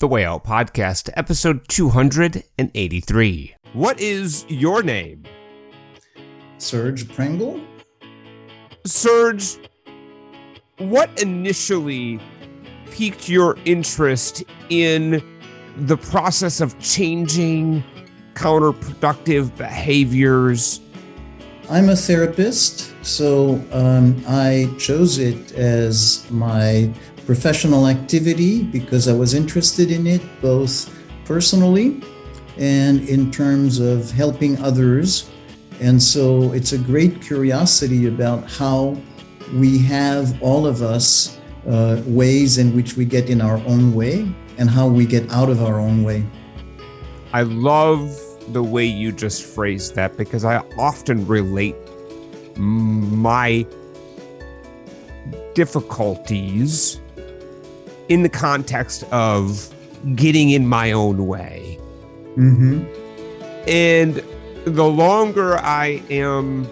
The Way Out Podcast, episode 283. What is your name? Serge Prengel. Serge, what initially piqued your interest in the process of changing counterproductive behaviors? I'm a therapist, so um, I chose it as my professional activity because I was interested in it both personally and in terms of helping others. And so it's a great curiosity about how we have all of us uh, ways in which we get in our own way and how we get out of our own way. I love the way you just phrased that because I often relate my difficulties in the context of getting in my own way. Mm-hmm. And the longer I am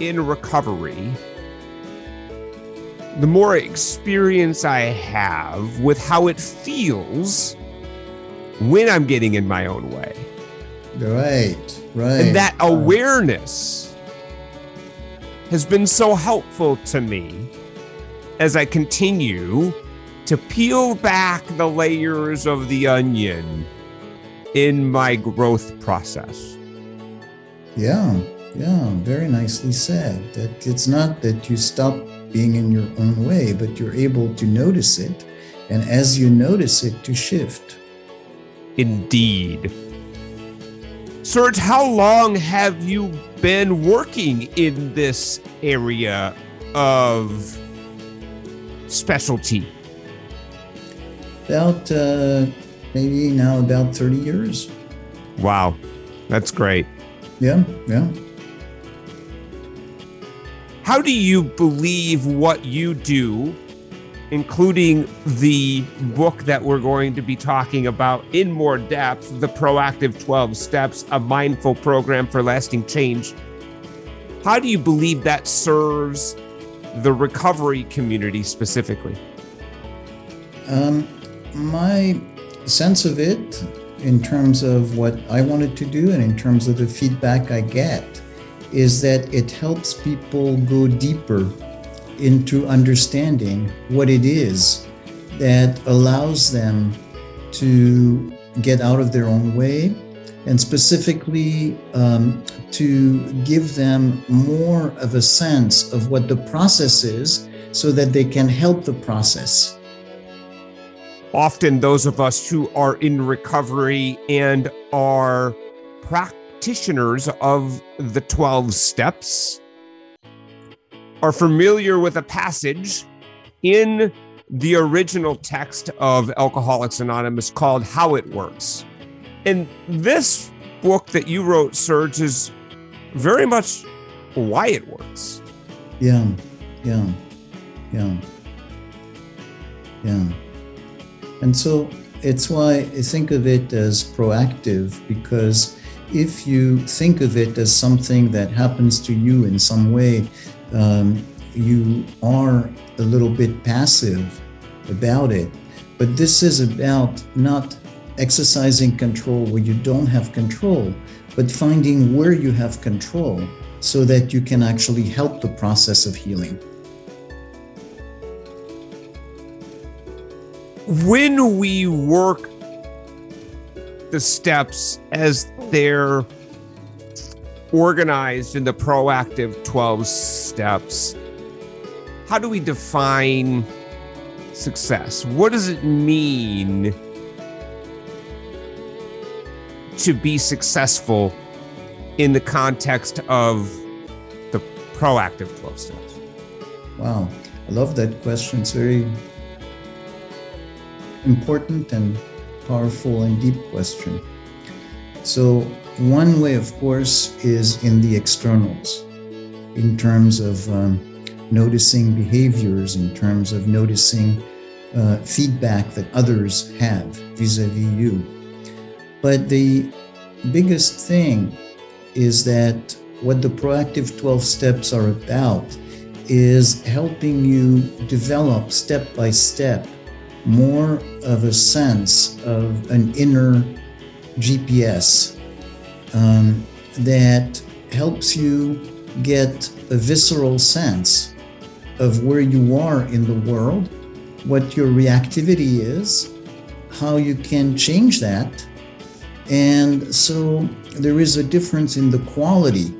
in recovery, the more experience I have with how it feels when I'm getting in my own way. Right, right. And that awareness has been so helpful to me as I continue to peel back the layers of the onion in my growth process. Yeah, yeah, very nicely said. That it's not that you stop being in your own way, but you're able to notice it. And as you notice it, to shift. Indeed. Serge, how long have you been working in this area of specialty? About uh, maybe now about 30 years. Wow, that's great. Yeah, yeah. How do you believe what you do, including the book that we're going to be talking about in more depth, The Proactive 12 Steps, a mindful program for lasting change? How do you believe that serves the recovery community specifically? Um, my sense of it, in terms of what I wanted to do and in terms of the feedback I get, is that it helps people go deeper into understanding what it is that allows them to get out of their own way and specifically um, to give them more of a sense of what the process is so that they can help the process. Often, those of us who are in recovery and are practitioners of the 12 steps are familiar with a passage in the original text of Alcoholics Anonymous called How It Works. And this book that you wrote, Serge, is very much why it works. Yeah, yeah, yeah, yeah. And so it's why I think of it as proactive because if you think of it as something that happens to you in some way, um, you are a little bit passive about it. But this is about not exercising control where you don't have control, but finding where you have control so that you can actually help the process of healing. When we work the steps as they're organized in the proactive 12 steps, how do we define success? What does it mean to be successful in the context of the proactive 12 steps? Wow, I love that question. It's very important and powerful and deep question. So, one way, of course, is in the externals, in terms of um, noticing behaviors, in terms of noticing uh, feedback that others have vis a vis you. But the biggest thing is that what the proactive 12 steps are about is helping you develop step by step more of a sense of an inner GPS um, that helps you get a visceral sense of where you are in the world, what your reactivity is, how you can change that. And so there is a difference in the quality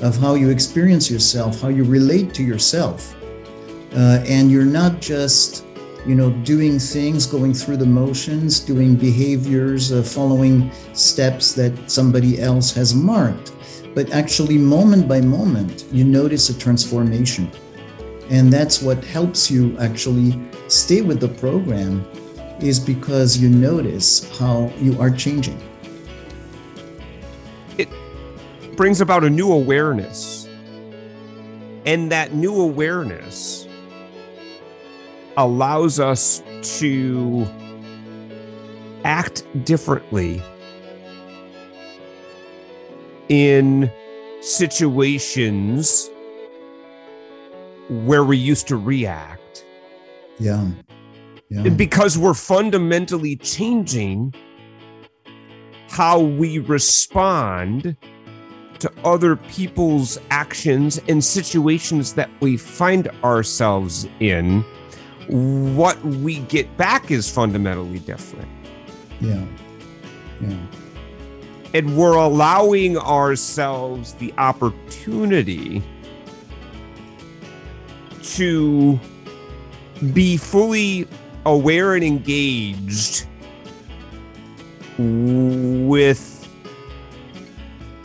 of how you experience yourself, how you relate to yourself. Uh, and you're not just you know doing things going through the motions doing behaviors uh, following steps that somebody else has marked. But actually moment by moment you notice a transformation. And that's what helps you actually stay with the program is because you notice how you are changing. It brings about a new awareness. And that new awareness allows us to act differently in situations where we used to react. Yeah. Yeah. Because we're fundamentally changing how we respond to other people's actions and situations that we find ourselves in what we get back is fundamentally different. Yeah. Yeah. And we're allowing ourselves the opportunity to be fully aware and engaged with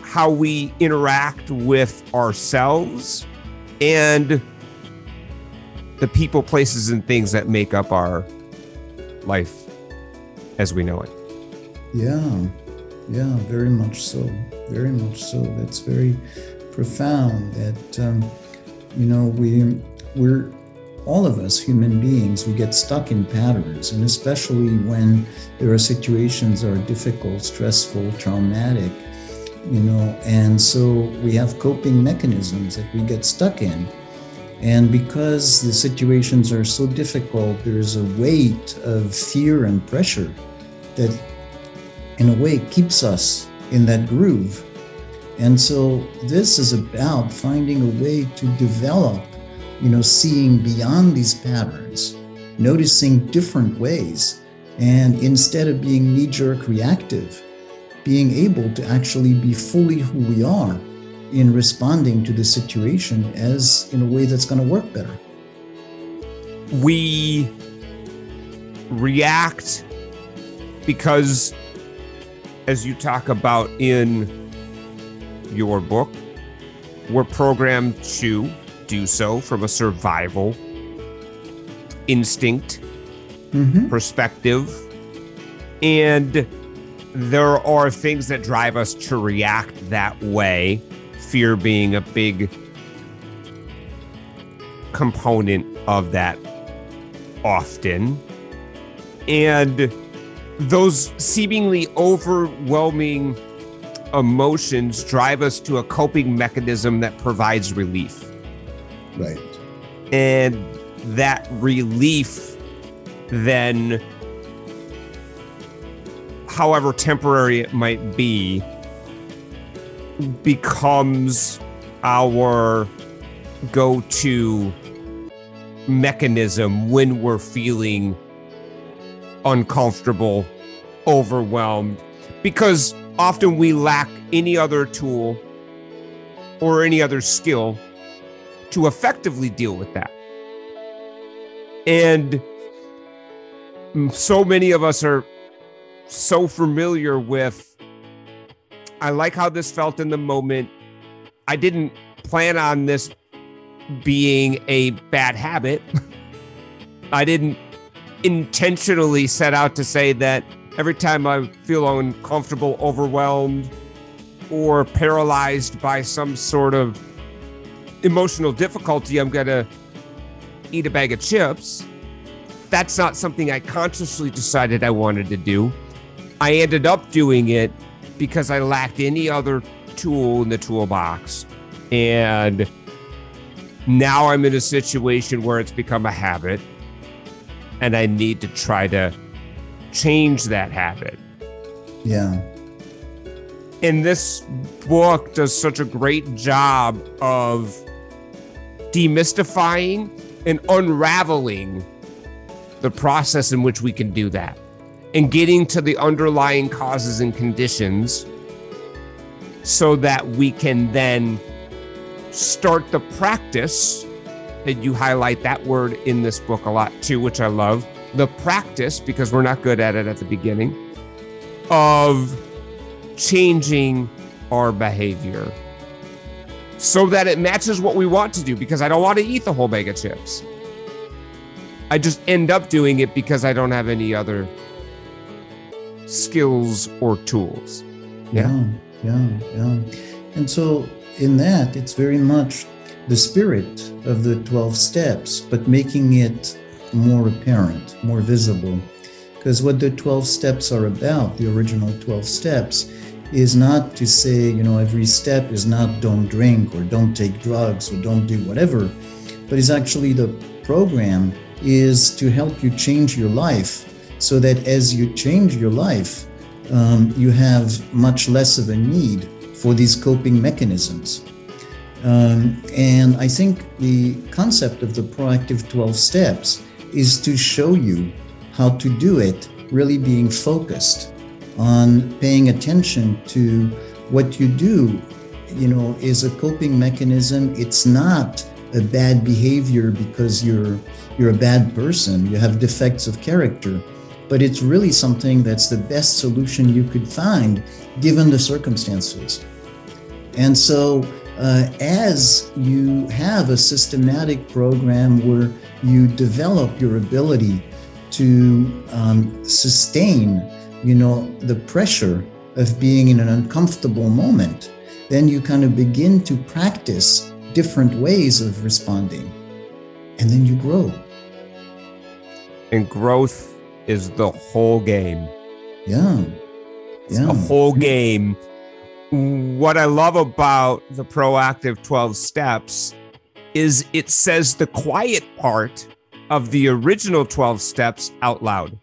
how we interact with ourselves and the people, places, and things that make up our life as we know it. Yeah, yeah, very much so. Very much so. That's very profound. That um, you know we we're all of us human beings we get stuck in patterns and especially when there are situations that are difficult stressful traumatic you know and so we have coping mechanisms that we get stuck in and because the situations are so difficult, there's a weight of fear and pressure that, in a way, keeps us in that groove. And so, this is about finding a way to develop, you know, seeing beyond these patterns, noticing different ways, and instead of being knee jerk reactive, being able to actually be fully who we are in responding to the situation as in a way that's going to work better. We react because, as you talk about in your book, we're programmed to do so from a survival instinct mm-hmm. perspective. And there are things that drive us to react that way fear being a big component of that often. And those seemingly overwhelming emotions drive us to a coping mechanism that provides relief. Right. And that relief then, however temporary it might be, becomes our go to mechanism when we're feeling uncomfortable, overwhelmed, because often we lack any other tool or any other skill to effectively deal with that. And so many of us are so familiar with I like how this felt in the moment. I didn't plan on this being a bad habit. I didn't intentionally set out to say that every time I feel uncomfortable, overwhelmed, or paralyzed by some sort of emotional difficulty, I'm going to eat a bag of chips. That's not something I consciously decided I wanted to do. I ended up doing it because I lacked any other tool in the toolbox. And now I'm in a situation where it's become a habit. and I need to try to change that habit. Yeah. And this book does such a great job of demystifying and unraveling the process in which we can do that and getting to the underlying causes and conditions so that we can then start the practice and you highlight that word in this book a lot too which i love the practice because we're not good at it at the beginning of changing our behavior so that it matches what we want to do because i don't want to eat the whole bag of chips. I just end up doing it because i don't have any other skills or tools. Yeah. Yeah yeah and so in that it's very much the spirit of the 12 steps but making it more apparent more visible. Because what the 12 steps are about the original 12 steps is not to say you know every step is not don't drink or don't take drugs or don't do whatever but is actually the program is to help you change your life so that as you change your life, um, you have much less of a need for these coping mechanisms. Um, and I think the concept of the proactive 12 steps is to show you how to do it, really being focused on paying attention to what you do, you know, is a coping mechanism. It's not a bad behavior because you're you're a bad person, you have defects of character but it's really something that's the best solution you could find given the circumstances. And so, uh, as you have a systematic program where you develop your ability to um, sustain, you know, the pressure of being in an uncomfortable moment, then you kind of begin to practice different ways of responding, and then you grow. And growth is the whole game. Yeah. It's yeah. the whole game. What I love about the proactive 12 steps is it says the quiet part of the original 12 steps out loud.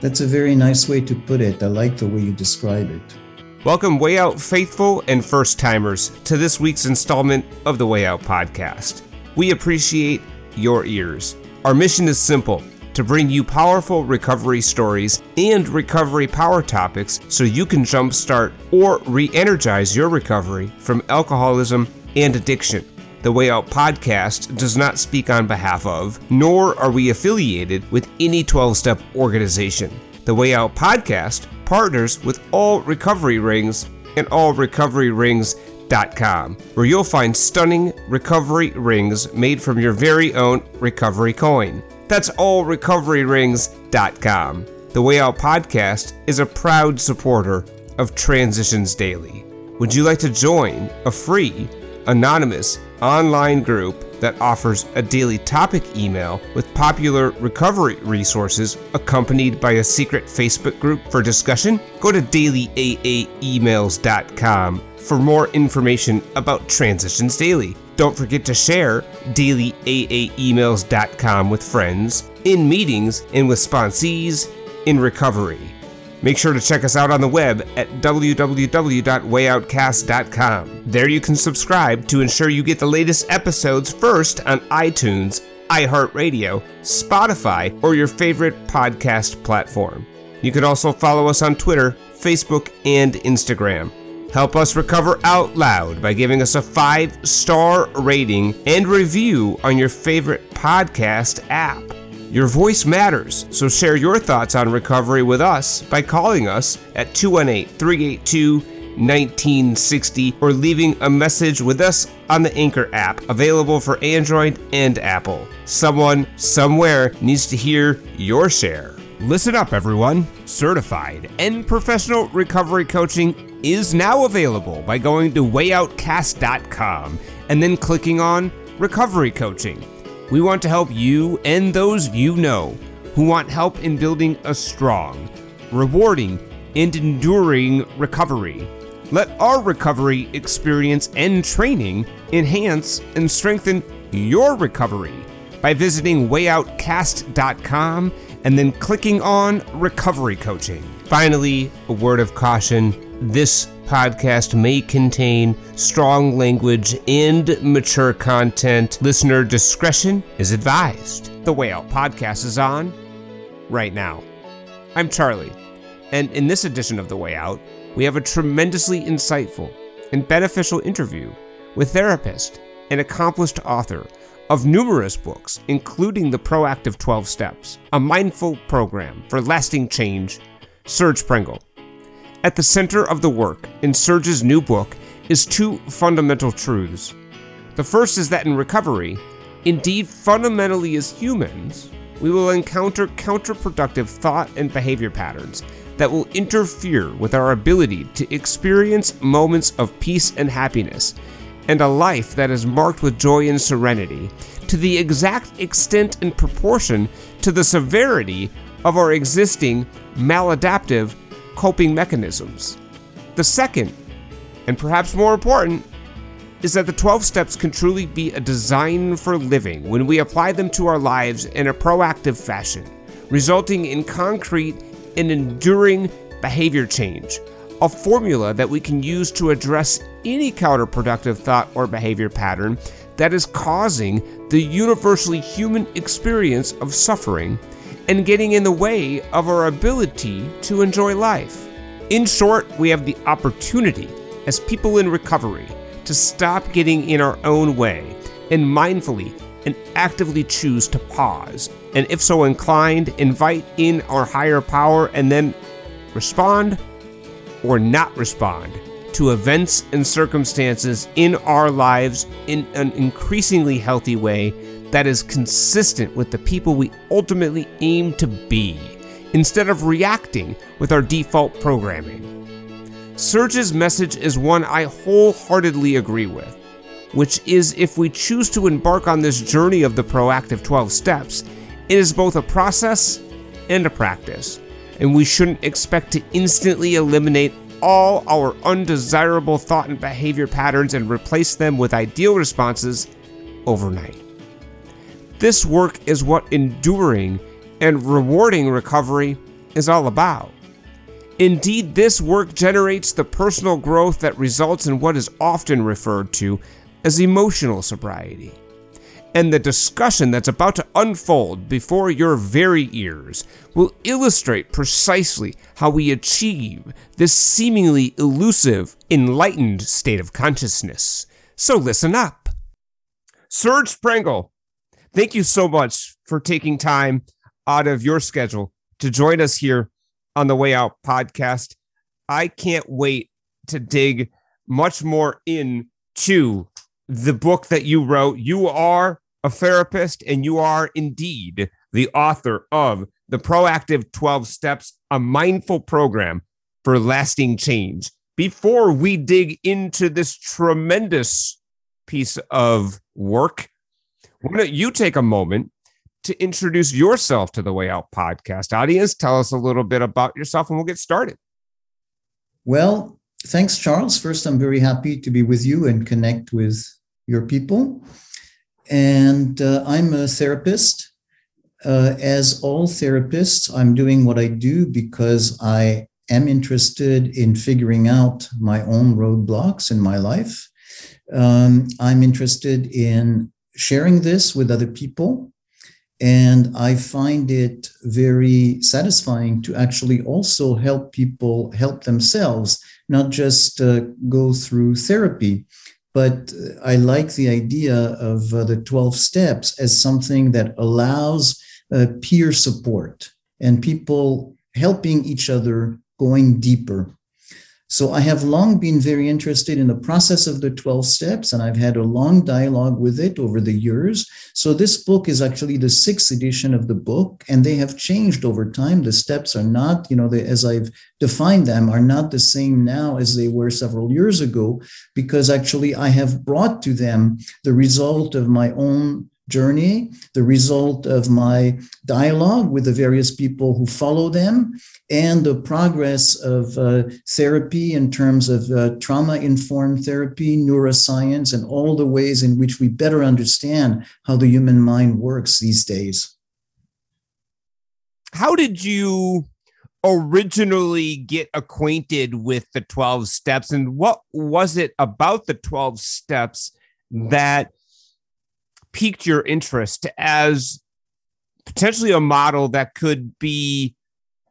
That's a very nice way to put it. I like the way you describe it. Welcome, Way Out faithful and first timers, to this week's installment of the Way Out podcast. We appreciate your ears. Our mission is simple to bring you powerful recovery stories and recovery power topics so you can jumpstart or re energize your recovery from alcoholism and addiction. The Way Out podcast does not speak on behalf of, nor are we affiliated with any 12 step organization. The Way Out podcast partners with All Recovery Rings and allrecoveryrings.com, where you'll find stunning recovery rings made from your very own recovery coin. That's allrecoveryrings.com. The Way Out podcast is a proud supporter of Transitions Daily. Would you like to join a free, anonymous online group that offers a daily topic email with popular recovery resources accompanied by a secret Facebook group for discussion? Go to dailyaaemails.com for more information about Transitions Daily. Don't forget to share dailyaaemails.com with friends, in meetings, and with sponsees in recovery. Make sure to check us out on the web at www.wayoutcast.com. There you can subscribe to ensure you get the latest episodes first on iTunes, iHeartRadio, Spotify, or your favorite podcast platform. You can also follow us on Twitter, Facebook, and Instagram. Help us recover out loud by giving us a five star rating and review on your favorite podcast app. Your voice matters, so share your thoughts on recovery with us by calling us at 218 382 1960 or leaving a message with us on the Anchor app, available for Android and Apple. Someone, somewhere, needs to hear your share. Listen up, everyone. Certified and professional recovery coaching is now available by going to wayoutcast.com and then clicking on Recovery Coaching. We want to help you and those you know who want help in building a strong, rewarding, and enduring recovery. Let our recovery experience and training enhance and strengthen your recovery by visiting wayoutcast.com and then clicking on recovery coaching. Finally, a word of caution this podcast may contain strong language and mature content. Listener discretion is advised. The Way Out podcast is on right now. I'm Charlie, and in this edition of The Way Out, we have a tremendously insightful and beneficial interview with therapist and accomplished author of numerous books, including The Proactive 12 Steps, a mindful program for lasting change, Serge Prengel. At the center of the work in Serge's new book is two fundamental truths. The first is that in recovery, indeed fundamentally as humans, we will encounter counterproductive thought and behavior patterns that will interfere with our ability to experience moments of peace and happiness and a life that is marked with joy and serenity to the exact extent and proportion to the severity of our existing maladaptive coping mechanisms. The second, and perhaps more important, is that the 12 steps can truly be a design for living when we apply them to our lives in a proactive fashion, resulting in concrete and enduring behavior change, a formula that we can use to address any counterproductive thought or behavior pattern that is causing the universally human experience of suffering and getting in the way of our ability to enjoy life. In short, we have the opportunity as people in recovery to stop getting in our own way and mindfully and actively choose to pause, and if so inclined, invite in our higher power and then respond or not respond to events and circumstances in our lives in an increasingly healthy way that is consistent with the people we ultimately aim to be, instead of reacting with our default programming. Serge's message is one I wholeheartedly agree with, which is if we choose to embark on this journey of the proactive 12 steps, it is both a process and a practice, and we shouldn't expect to instantly eliminate all our undesirable thought and behavior patterns and replace them with ideal responses overnight. This work is what enduring and rewarding recovery is all about. Indeed, this work generates the personal growth that results in what is often referred to as emotional sobriety. And the discussion that's about to unfold before your very ears will illustrate precisely how we achieve this seemingly elusive, enlightened state of consciousness. So listen up. Serge Prengel thank you so much for taking time out of your schedule to join us here on the Way Out podcast. I can't wait to dig much more into the book that you wrote. You are a therapist and you are indeed the author of The Proactive 12 Steps, a mindful program for lasting change. Before we dig into this tremendous piece of work, why don't you take a moment to introduce yourself to the Way Out podcast audience? Tell us a little bit about yourself and we'll get started. Well, thanks, Charles. First, I'm very happy to be with you and connect with your people. And uh, I'm a therapist. Uh, as all therapists, I'm doing what I do because I am interested in figuring out my own roadblocks in my life. Um, I'm interested in sharing this with other people. And I find it very satisfying to actually also help people help themselves, not just uh, go through therapy. But I like the idea of uh, the 12 steps as something that allows uh, peer support and people helping each other going deeper so I have long been very interested in the process of the 12 steps, and I've had a long dialogue with it over the years. So this book is actually the sixth edition of the book, and they have changed over time. The steps are not, you know, as I've defined them, are not the same now as they were several years ago, because actually I have brought to them the result of my own journey, the result of my dialogue with the various people who follow them, and the progress of uh, therapy in terms of uh, trauma informed therapy, neuroscience, and all the ways in which we better understand how the human mind works these days. How did you originally get acquainted with the 12 steps and what was it about the 12 steps that piqued your interest as potentially a model that could be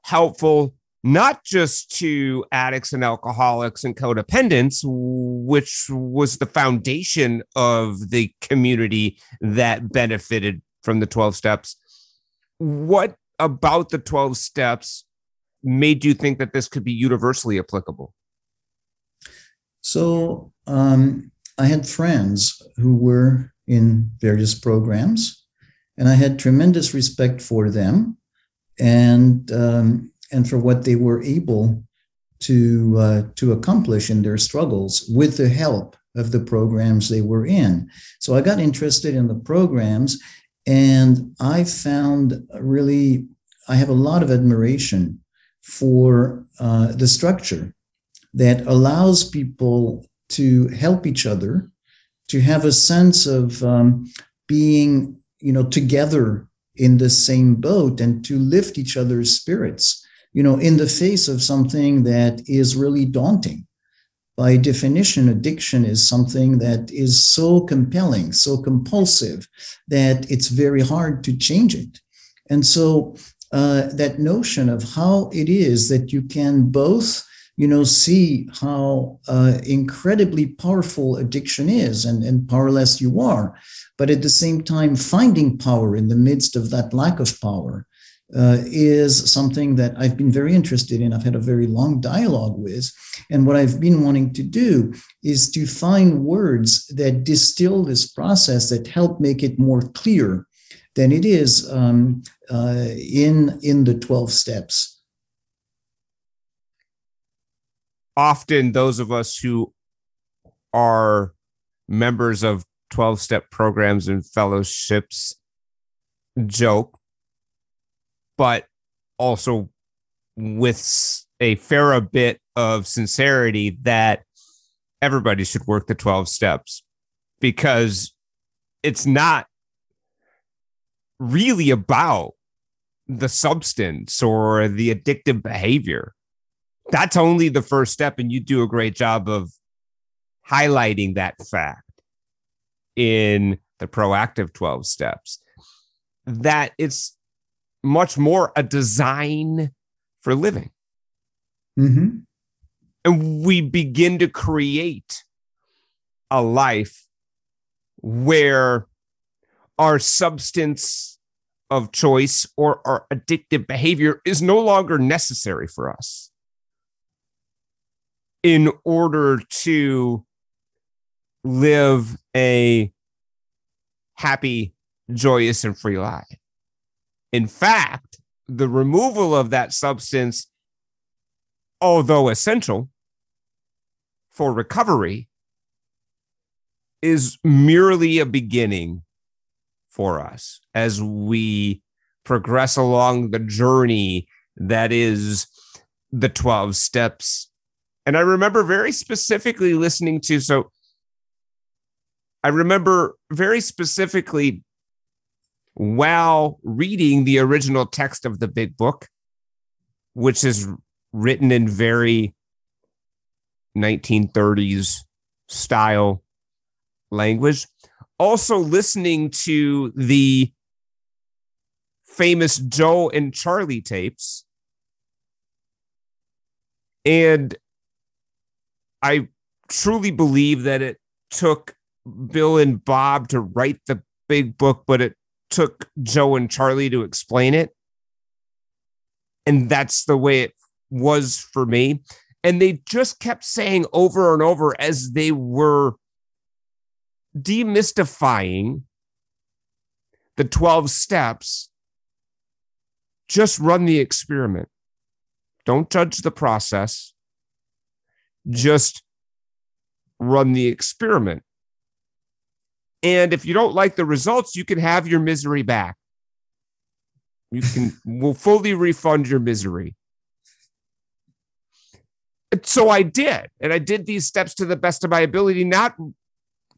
helpful not just to addicts and alcoholics and codependents, which was the foundation of the community that benefited from the 12 steps. What about the 12 steps made you think that this could be universally applicable? So, um, I had friends who were in various programs, and I had tremendous respect for them and um, and for what they were able to uh, to accomplish in their struggles with the help of the programs they were in. So I got interested in the programs, and I found really I have a lot of admiration for uh, the structure that allows people to help each other, to have a sense of um, being, you know, together in the same boat and to lift each other's spirits, you know, in the face of something that is really daunting. By definition, addiction is something that is so compelling, so compulsive that it's very hard to change it. And so uh, that notion of how it is that you can both you know see how uh, incredibly powerful addiction is and, and powerless you are but at the same time finding power in the midst of that lack of power uh, is something that I've been very interested in. I've had a very long dialogue with. And what I've been wanting to do is to find words that distill this process that help make it more clear than it is um, uh, in, in the 12 steps. Often those of us who are members of 12 step programs and fellowships joke, but also with a fair bit of sincerity that everybody should work the 12 steps because it's not really about the substance or the addictive behavior that's only the first step. And you do a great job of highlighting that fact in the proactive 12 steps that it's much more a design for living. Mm-hmm. And we begin to create a life where our substance of choice or our addictive behavior is no longer necessary for us in order to live a happy, joyous, and free life. In fact, the removal of that substance, although essential for recovery, is merely a beginning for us as we progress along the journey that is the 12 steps and I remember very specifically listening to, so I remember very specifically while reading the original text of the big book, which is written in very 1930s style language. Also, listening to the famous Joe and Charlie tapes. And I truly believe that it took Bill and Bob to write the big book, but it took Joe and Charlie to explain it. And that's the way it was for me. And they just kept saying over and over as they were demystifying the 12 steps just run the experiment. Don't judge the process just run the experiment. And if you don't like the results, you can have your misery back. You can, we'll fully refund your misery. So I did. And I did these steps to the best of my ability, not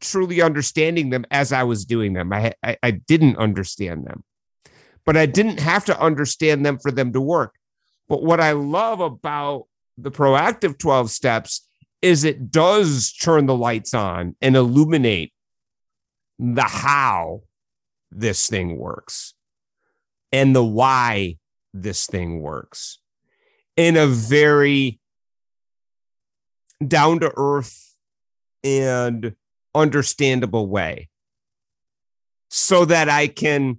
truly understanding them as I was doing them. I, I, I didn't understand them, but I didn't have to understand them for them to work. But what I love about the proactive 12 steps is it does turn the lights on and illuminate the how this thing works and the why this thing works in a very down to earth and understandable way so that I can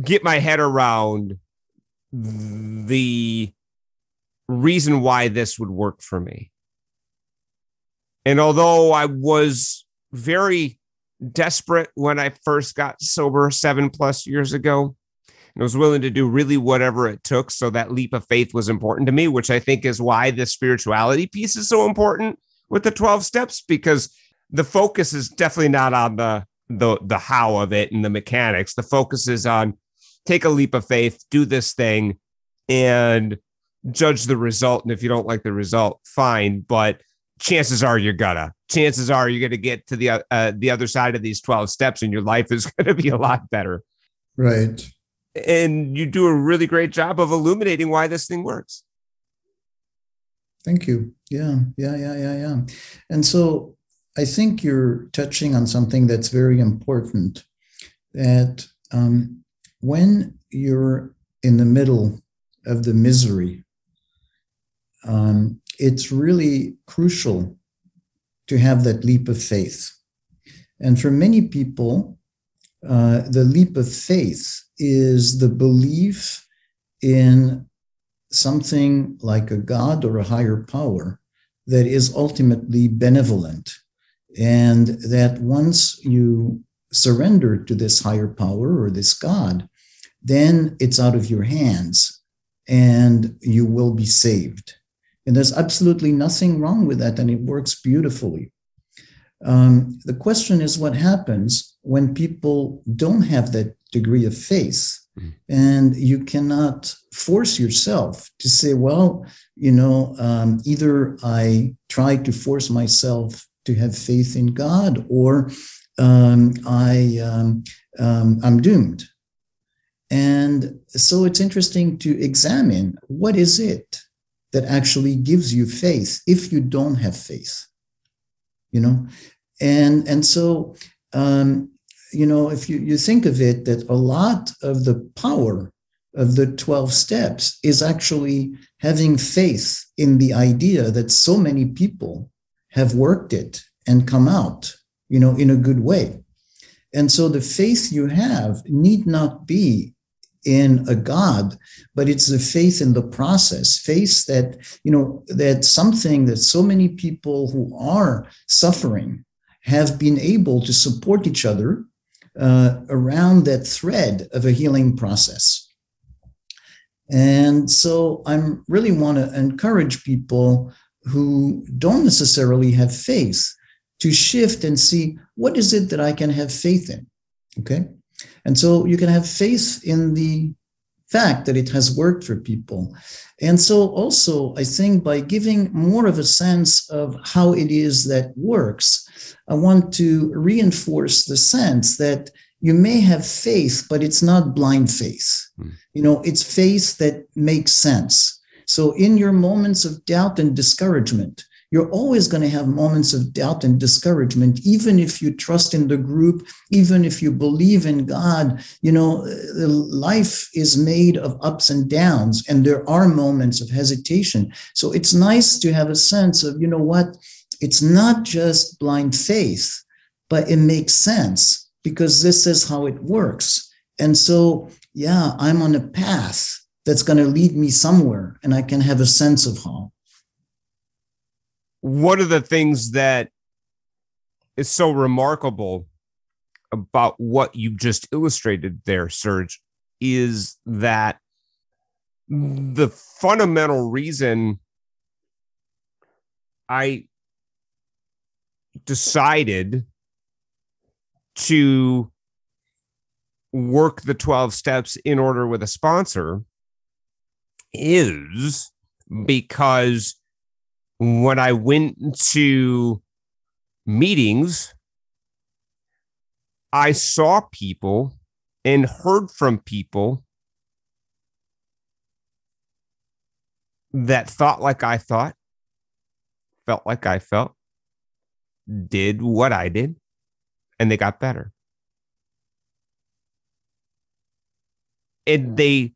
get my head around the reason why this would work for me. And although I was very desperate when I first got sober seven plus years ago, and was willing to do really whatever it took. So that leap of faith was important to me, which I think is why the spirituality piece is so important with the 12 steps, because the focus is definitely not on the the the how of it and the mechanics. The focus is on take a leap of faith, do this thing, and judge the result. And if you don't like the result, fine. But chances are you're gonna. Chances are you're gonna get to the uh, the other side of these twelve steps, and your life is gonna be a lot better. Right. And you do a really great job of illuminating why this thing works. Thank you. Yeah, yeah, yeah, yeah, yeah. And so I think you're touching on something that's very important. That um, when you're in the middle of the misery, um, it's really crucial to have that leap of faith. And for many people, uh, the leap of faith is the belief in something like a God or a higher power that is ultimately benevolent. And that once you surrender to this higher power or this God, then it's out of your hands and you will be saved. And there's absolutely nothing wrong with that, and it works beautifully. Um, the question is what happens when people don't have that degree of faith mm. and you cannot force yourself to say well you know um, either i try to force myself to have faith in god or um, i um, um i'm doomed and so it's interesting to examine what is it that actually gives you faith if you don't have faith you know? And and so um, you know if you you think of it that a lot of the power of the 12 steps is actually having faith in the idea that so many people have worked it and come out you know in a good way. And so the faith you have need not be in a God, but it's the faith in the process, faith that, you know, that something that so many people who are suffering have been able to support each other uh, around that thread of a healing process. And so I really want to encourage people who don't necessarily have faith to shift and see what is it that I can have faith in? Okay. And so you can have faith in the fact that it has worked for people. And so also, I think by giving more of a sense of how it is that works, I want to reinforce the sense that you may have faith, but it's not blind faith. Mm. You know, it's faith that makes sense. So in your moments of doubt and discouragement, you're always going to have moments of doubt and discouragement, even if you trust in the group, even if you believe in God. You know, uh, life is made of ups and downs, and there are moments of hesitation. So it's nice to have a sense of, you know what, it's not just blind faith, but it makes sense because this is how it works. And so, yeah, I'm on a path that's going to lead me somewhere, and I can have a sense of how one of the things that is so remarkable about what you just illustrated there, Serge, is that the fundamental reason I decided to work the 12 steps in order with a sponsor is because when I went to meetings, I saw people and heard from people that thought like I thought, felt like I felt, did what I did, and they got better. And they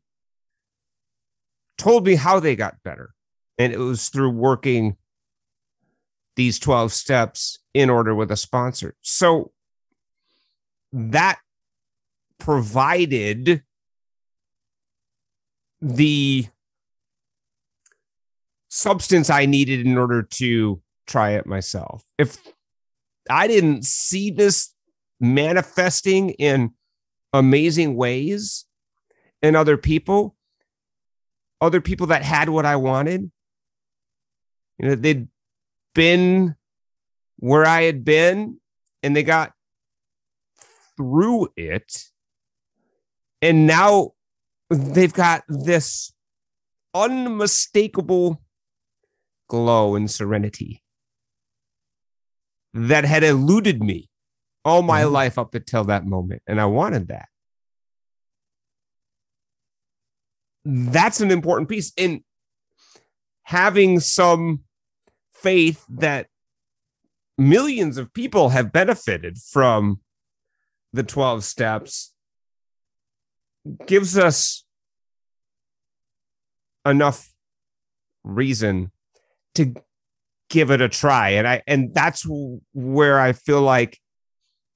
told me how they got better. And it was through working these 12 steps in order with a sponsor. So that provided the substance I needed in order to try it myself. If I didn't see this manifesting in amazing ways in other people, other people that had what I wanted, you know, they'd been where I had been and they got through it. And now they've got this unmistakable glow and serenity that had eluded me all my mm-hmm. life up until that moment. And I wanted that. That's an important piece. in having some faith that millions of people have benefited from the 12 steps gives us enough reason to give it a try. And i and that's where i feel like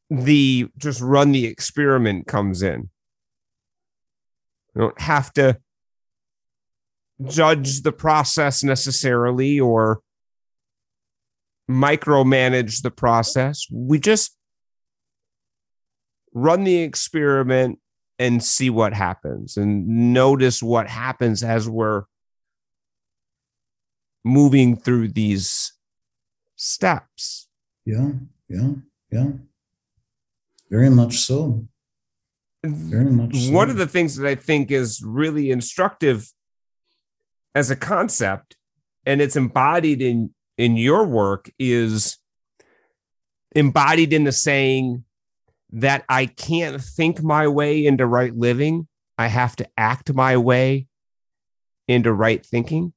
the just run the experiment comes in. You don't have to judge the process necessarily or micromanage the process we just run the experiment and see what happens and notice what happens as we're moving through these steps. Yeah, yeah, yeah. Very much so. Very much so. One of the things that I think is really instructive as a concept, and it's embodied in in your work, is embodied in the saying that I can't think my way into right living. I have to act my way into right thinking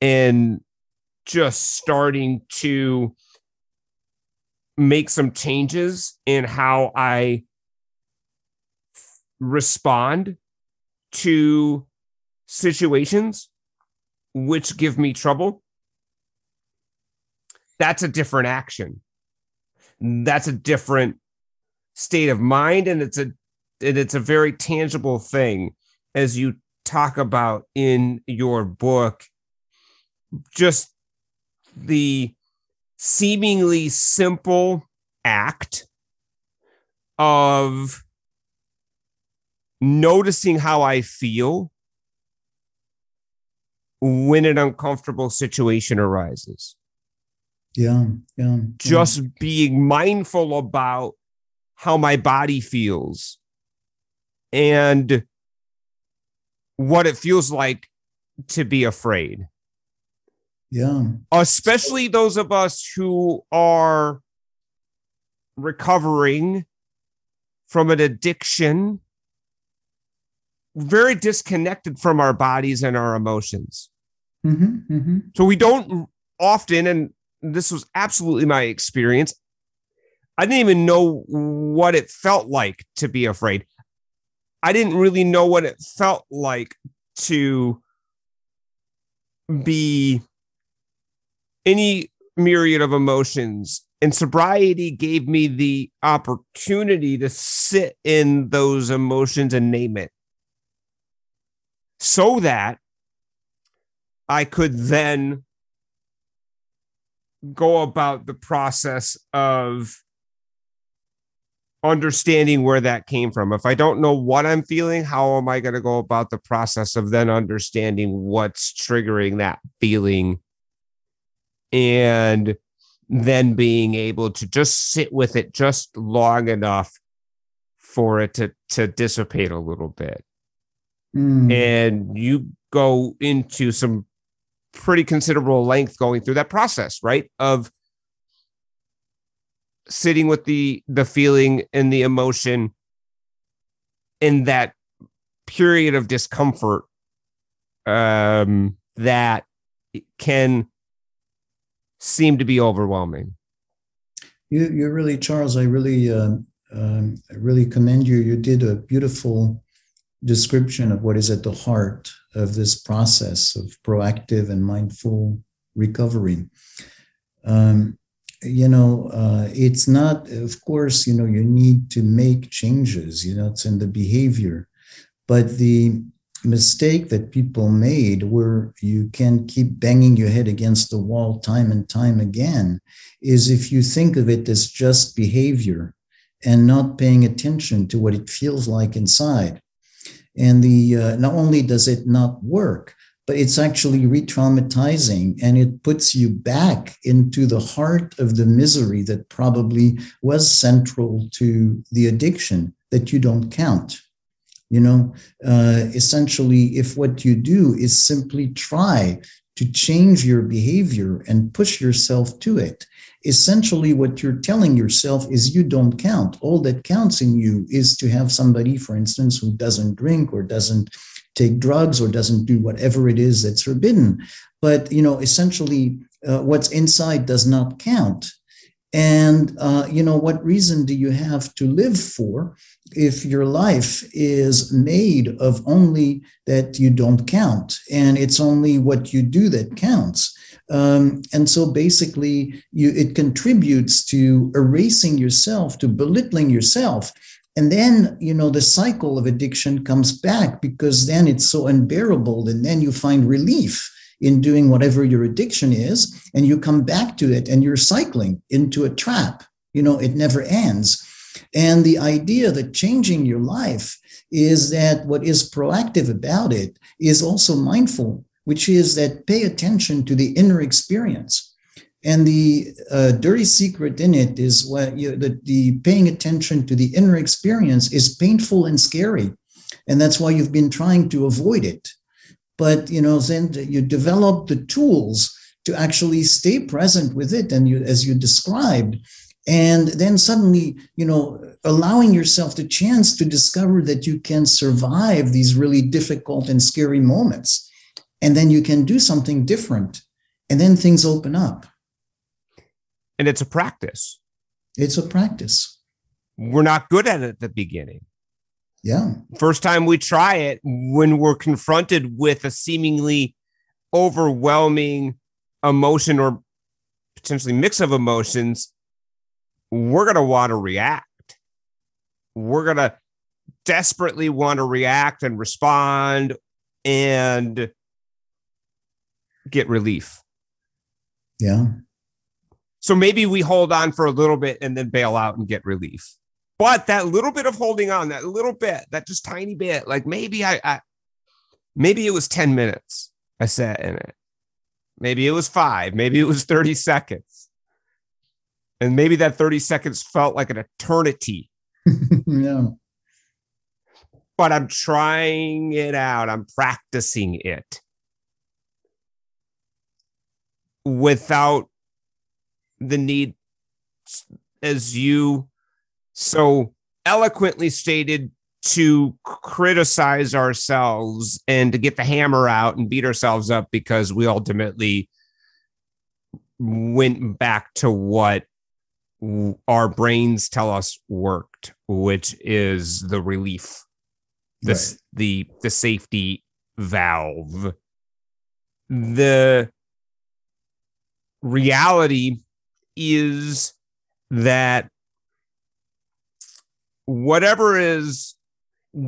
and just starting to make some changes in how I respond to situations which give me trouble. That's a different action. That's a different state of mind and it's a and it's a very tangible thing as you talk about in your book just the seemingly simple act of noticing how I feel when an uncomfortable situation arises. Yeah, yeah. Just yeah. being mindful about how my body feels and what it feels like to be afraid. Yeah. Especially those of us who are recovering from an addiction, very disconnected from our bodies and our emotions. Mm-hmm, mm-hmm. So we don't often, and this was absolutely my experience. I didn't even know what it felt like to be afraid. I didn't really know what it felt like to be any myriad of emotions. And sobriety gave me the opportunity to sit in those emotions and name it so that I could then go about the process of understanding where that came from. If I don't know what I'm feeling, how am I going to go about the process of then understanding what's triggering that feeling and then being able to just sit with it just long enough for it to to dissipate a little bit Mm. and you go into some pretty considerable length going through that process right of sitting with the the feeling and the emotion in that period of discomfort um that can seem to be overwhelming You, you really, Charles. I really, uh, um, I really commend you. You did a beautiful description of what is at the heart of this process of proactive and mindful recovery. Um, you know, uh, it's not, of course, you know, you need to make changes. You know, it's in the behavior, but the mistake that people made where you can keep banging your head against the wall time and time again is if you think of it as just behavior and not paying attention to what it feels like inside. And the uh, not only does it not work, but it's actually re-traumatizing and it puts you back into the heart of the misery that probably was central to the addiction that you don't count. You know, uh, essentially, if what you do is simply try to change your behavior and push yourself to it, essentially what you're telling yourself is you don't count. All that counts in you is to have somebody, for instance, who doesn't drink or doesn't take drugs or doesn't do whatever it is that's forbidden. But, you know, essentially uh, what's inside does not count. And, uh, you know, what reason do you have to live for if your life is made of only that you don't count and it's only what you do that counts? Um, and so basically, you, it contributes to erasing yourself, to belittling yourself. And then, you know, the cycle of addiction comes back because then it's so unbearable. And then you find relief in doing whatever your addiction is, and you come back to it and you're cycling into a trap. You know, it never ends. And the idea that changing your life is that what is proactive about it is also mindful which is that pay attention to the inner experience. And the uh, dirty secret in it is what you, the, the paying attention to the inner experience is painful and scary. And that's why you've been trying to avoid it. But, you know, then you develop the tools to actually stay present with it. And you, as you described, and then suddenly, you know, allowing yourself the chance to discover that you can survive these really difficult and scary moments and then you can do something different and then things open up. And it's a practice. It's a practice. We're not good at it at the beginning. Yeah. First time we try it when we're confronted with a seemingly overwhelming emotion or potentially mix of emotions we're going to want to react. We're going to desperately want to react and respond and get relief. Yeah. So maybe we hold on for a little bit and then bail out and get relief. But that little bit of holding on, that little bit, that just tiny bit, like maybe I, I maybe it was 10 minutes I sat in it. Maybe it was five, maybe it was 30 seconds. And maybe that 30 seconds felt like an eternity. yeah. But I'm trying it out. I'm practicing it. Without the need, as you so eloquently stated, to criticize ourselves and to get the hammer out and beat ourselves up because we ultimately went back to what our brains tell us worked, which is the relief, the right. the the safety valve. The reality is that whatever is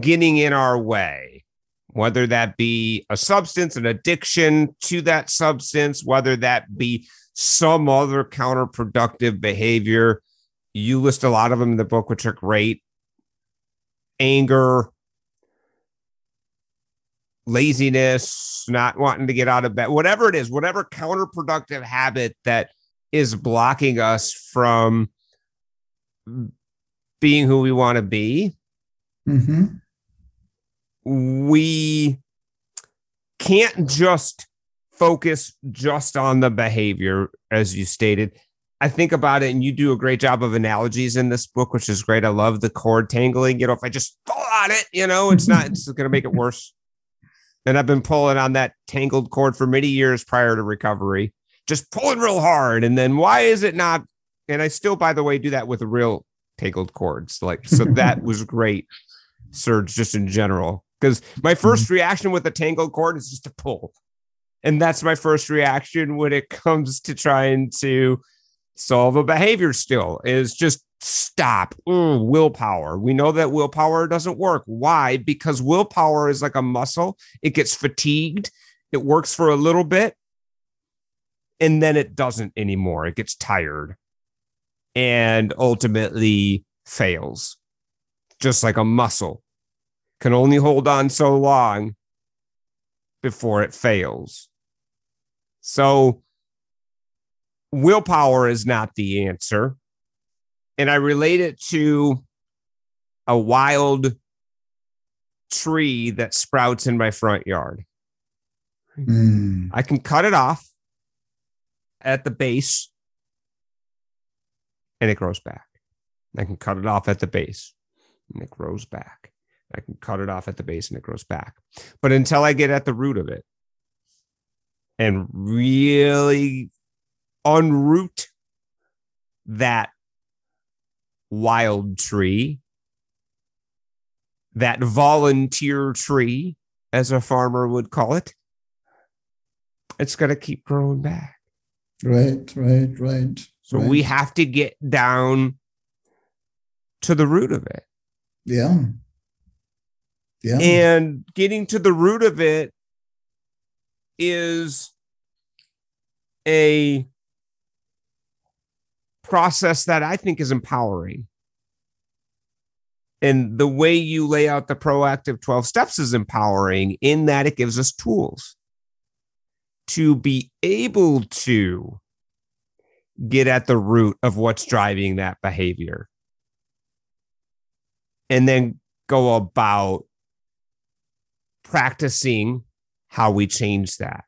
getting in our way, whether that be a substance, an addiction to that substance, whether that be some other counterproductive behavior, you list a lot of them in the book, which are great. Anger, laziness, not wanting to get out of bed, whatever it is, whatever counterproductive habit that is blocking us from being who we want to be, Mm-hmm. we can't just focus just on the behavior, as you stated. I think about it, and you do a great job of analogies in this book, which is great. I love the cord tangling. You know, if I just pull on it, you know, it's not, it's going to make it worse. And I've been pulling on that tangled cord for many years prior to recovery, just pulling real hard. And then why is it not? And I still, by the way, do that with real tangled cords. Like, so that was great, Serge, just in general. Because my mm-hmm. 1st reaction with a tangled cord is just to pull. And that's my first reaction when it comes to trying to solve a behavior still is just stop. Willpower. We know that willpower doesn't work. Why? Because willpower is like a muscle. It gets fatigued. It works for a little bit and then it doesn't anymore. It gets tired and ultimately fails. Just like a muscle can only hold on so long before it fails. So, willpower is not the answer. And I relate it to a wild tree that sprouts in my front yard. Mm. I can cut it off at the base and it grows back. I can cut it off at the base and it grows back. I can cut it off at the base and it grows back. But until I get at the root of it and really unroot that wild tree, that volunteer tree, as a farmer would call it, it's going to keep growing back. Right, right, right. So right. we have to get down to the root of it. Yeah. Yeah. And getting to the root of it is a process that I think is empowering. And the way you lay out the proactive 12 steps is empowering in that it gives us tools to be able to get at the root of what's driving that behavior and then go about practicing how we change that.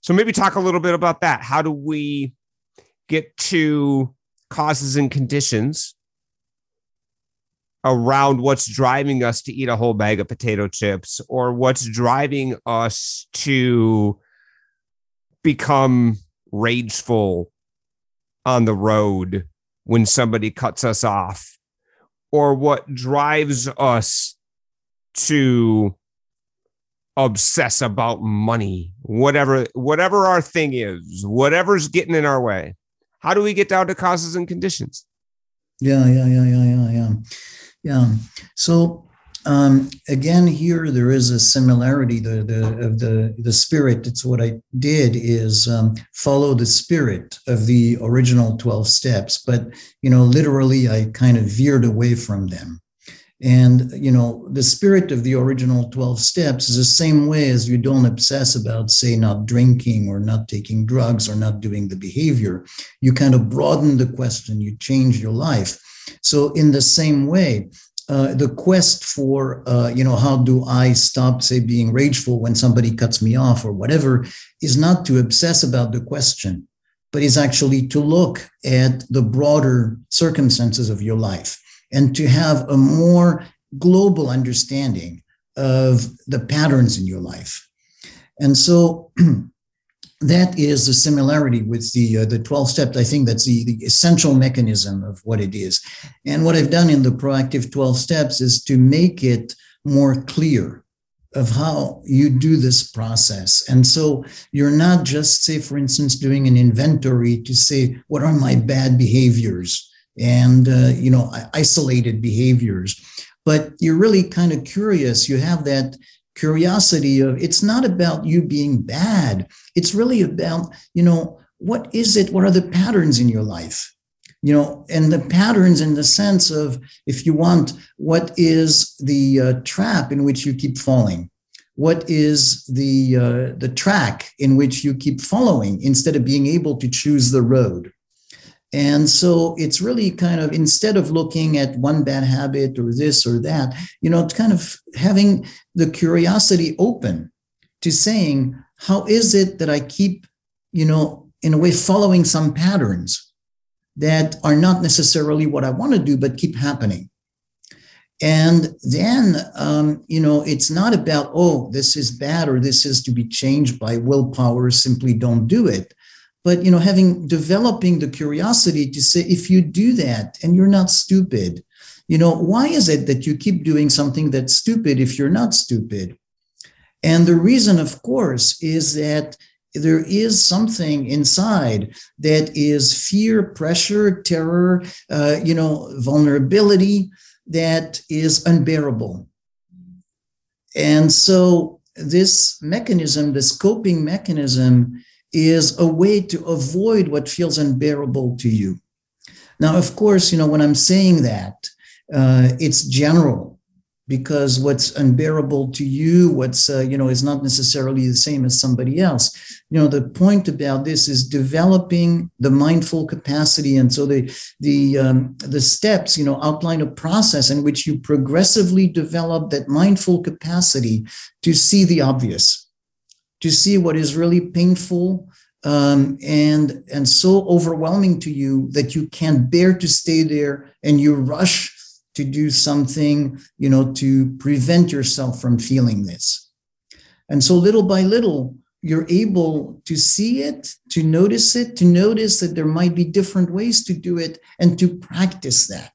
So maybe talk a little bit about that. How do we get to causes and conditions around what's driving us to eat a whole bag of potato chips or what's driving us to become rageful on the road when somebody cuts us off or what drives us to obsess about money whatever whatever our thing is whatever's getting in our way how do we get down to causes and conditions? Yeah yeah yeah yeah yeah yeah. Yeah. So um, again here there is a similarity. The the of the the spirit it's what i did is um, follow the spirit of the original 12 steps but you know literally i kind of veered away from them and you know the spirit of the original 12 steps is the same way as you don't obsess about say not drinking or not taking drugs or not doing the behavior. You kind of broaden the question you change your life. So in the same way uh, the quest for uh, you know how do i stop say being rageful when somebody cuts me off or whatever is not to obsess about the question but is actually to look at the broader circumstances of your life and to have a more global understanding of the patterns in your life. And so that is the similarity with the uh, the 12 steps i think that's the, the essential mechanism of what it is. And what i've done in the proactive 12 steps is to make it more clear of how you do this process. And so you're not just say for instance doing an inventory to say what are my bad behaviors and uh, you know isolated behaviors. But you're really kind of curious. You have that curiosity of it's not about you being bad. It's really about you know what is it? What are the patterns in your life? You know and the patterns in the sense of if you want what is the uh, trap in which you keep falling? What is the uh, the track in which you keep following instead of being able to choose the road and so it's really kind of instead of looking at one bad habit or this or that you know it's kind of having the curiosity open to saying how is it that i keep you know in a way following some patterns that are not necessarily what i want to do but keep happening and then, um, you know, it's not about, oh, this is bad or this is to be changed by willpower, simply don't do it. But, you know, having developing the curiosity to say, if you do that and you're not stupid, you know, why is it that you keep doing something that's stupid if you're not stupid? And the reason, of course, is that there is something inside that is fear, pressure, terror, uh, you know, vulnerability that is unbearable. And so, this mechanism, this coping mechanism, is a way to avoid what feels unbearable to you. Now, of course, you know, when I'm saying that, uh, it's general because what's unbearable to you what's uh, you know is not necessarily the same as somebody else you know the point about this is developing the mindful capacity and so the the um, the steps you know outline a process in which you progressively develop that mindful capacity to see the obvious to see what is really painful um, and and so overwhelming to you that you can't bear to stay there and you rush to do something, you know, to prevent yourself from feeling this. And so little by little, you're able to see it, to notice it, to notice that there might be different ways to do it, and to practice that.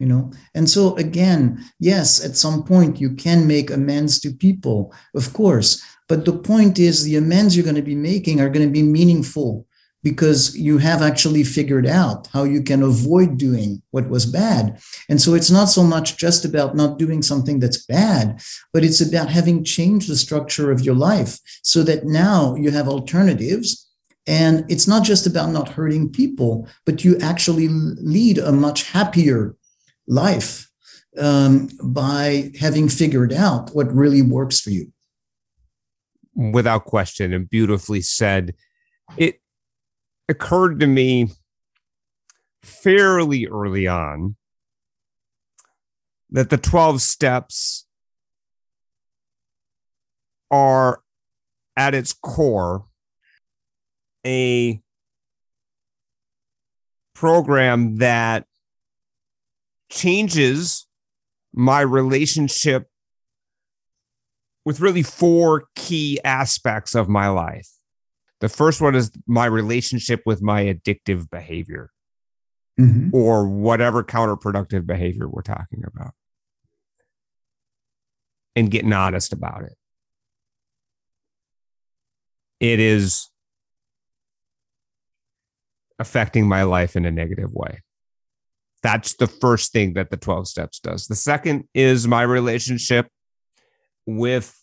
You know, and so again, yes, at some point you can make amends to people, of course, but the point is the amends you're going to be making are going to be meaningful because you have actually figured out how you can avoid doing what was bad. And so it's not so much just about not doing something that's bad, but it's about having changed the structure of your life so that now you have alternatives. And it's not just about not hurting people, but you actually lead a much happier life um, by having figured out what really works for you. Without question, and beautifully said. It occurred to me fairly early on that the 12 steps are at its core a program that changes my relationship with really four key aspects of my life. The first one is my relationship with my addictive behavior mm-hmm. or whatever counterproductive behavior we're talking about and getting honest about it. It is affecting my life in a negative way. That's the first thing that the 12 steps does. The second is my relationship with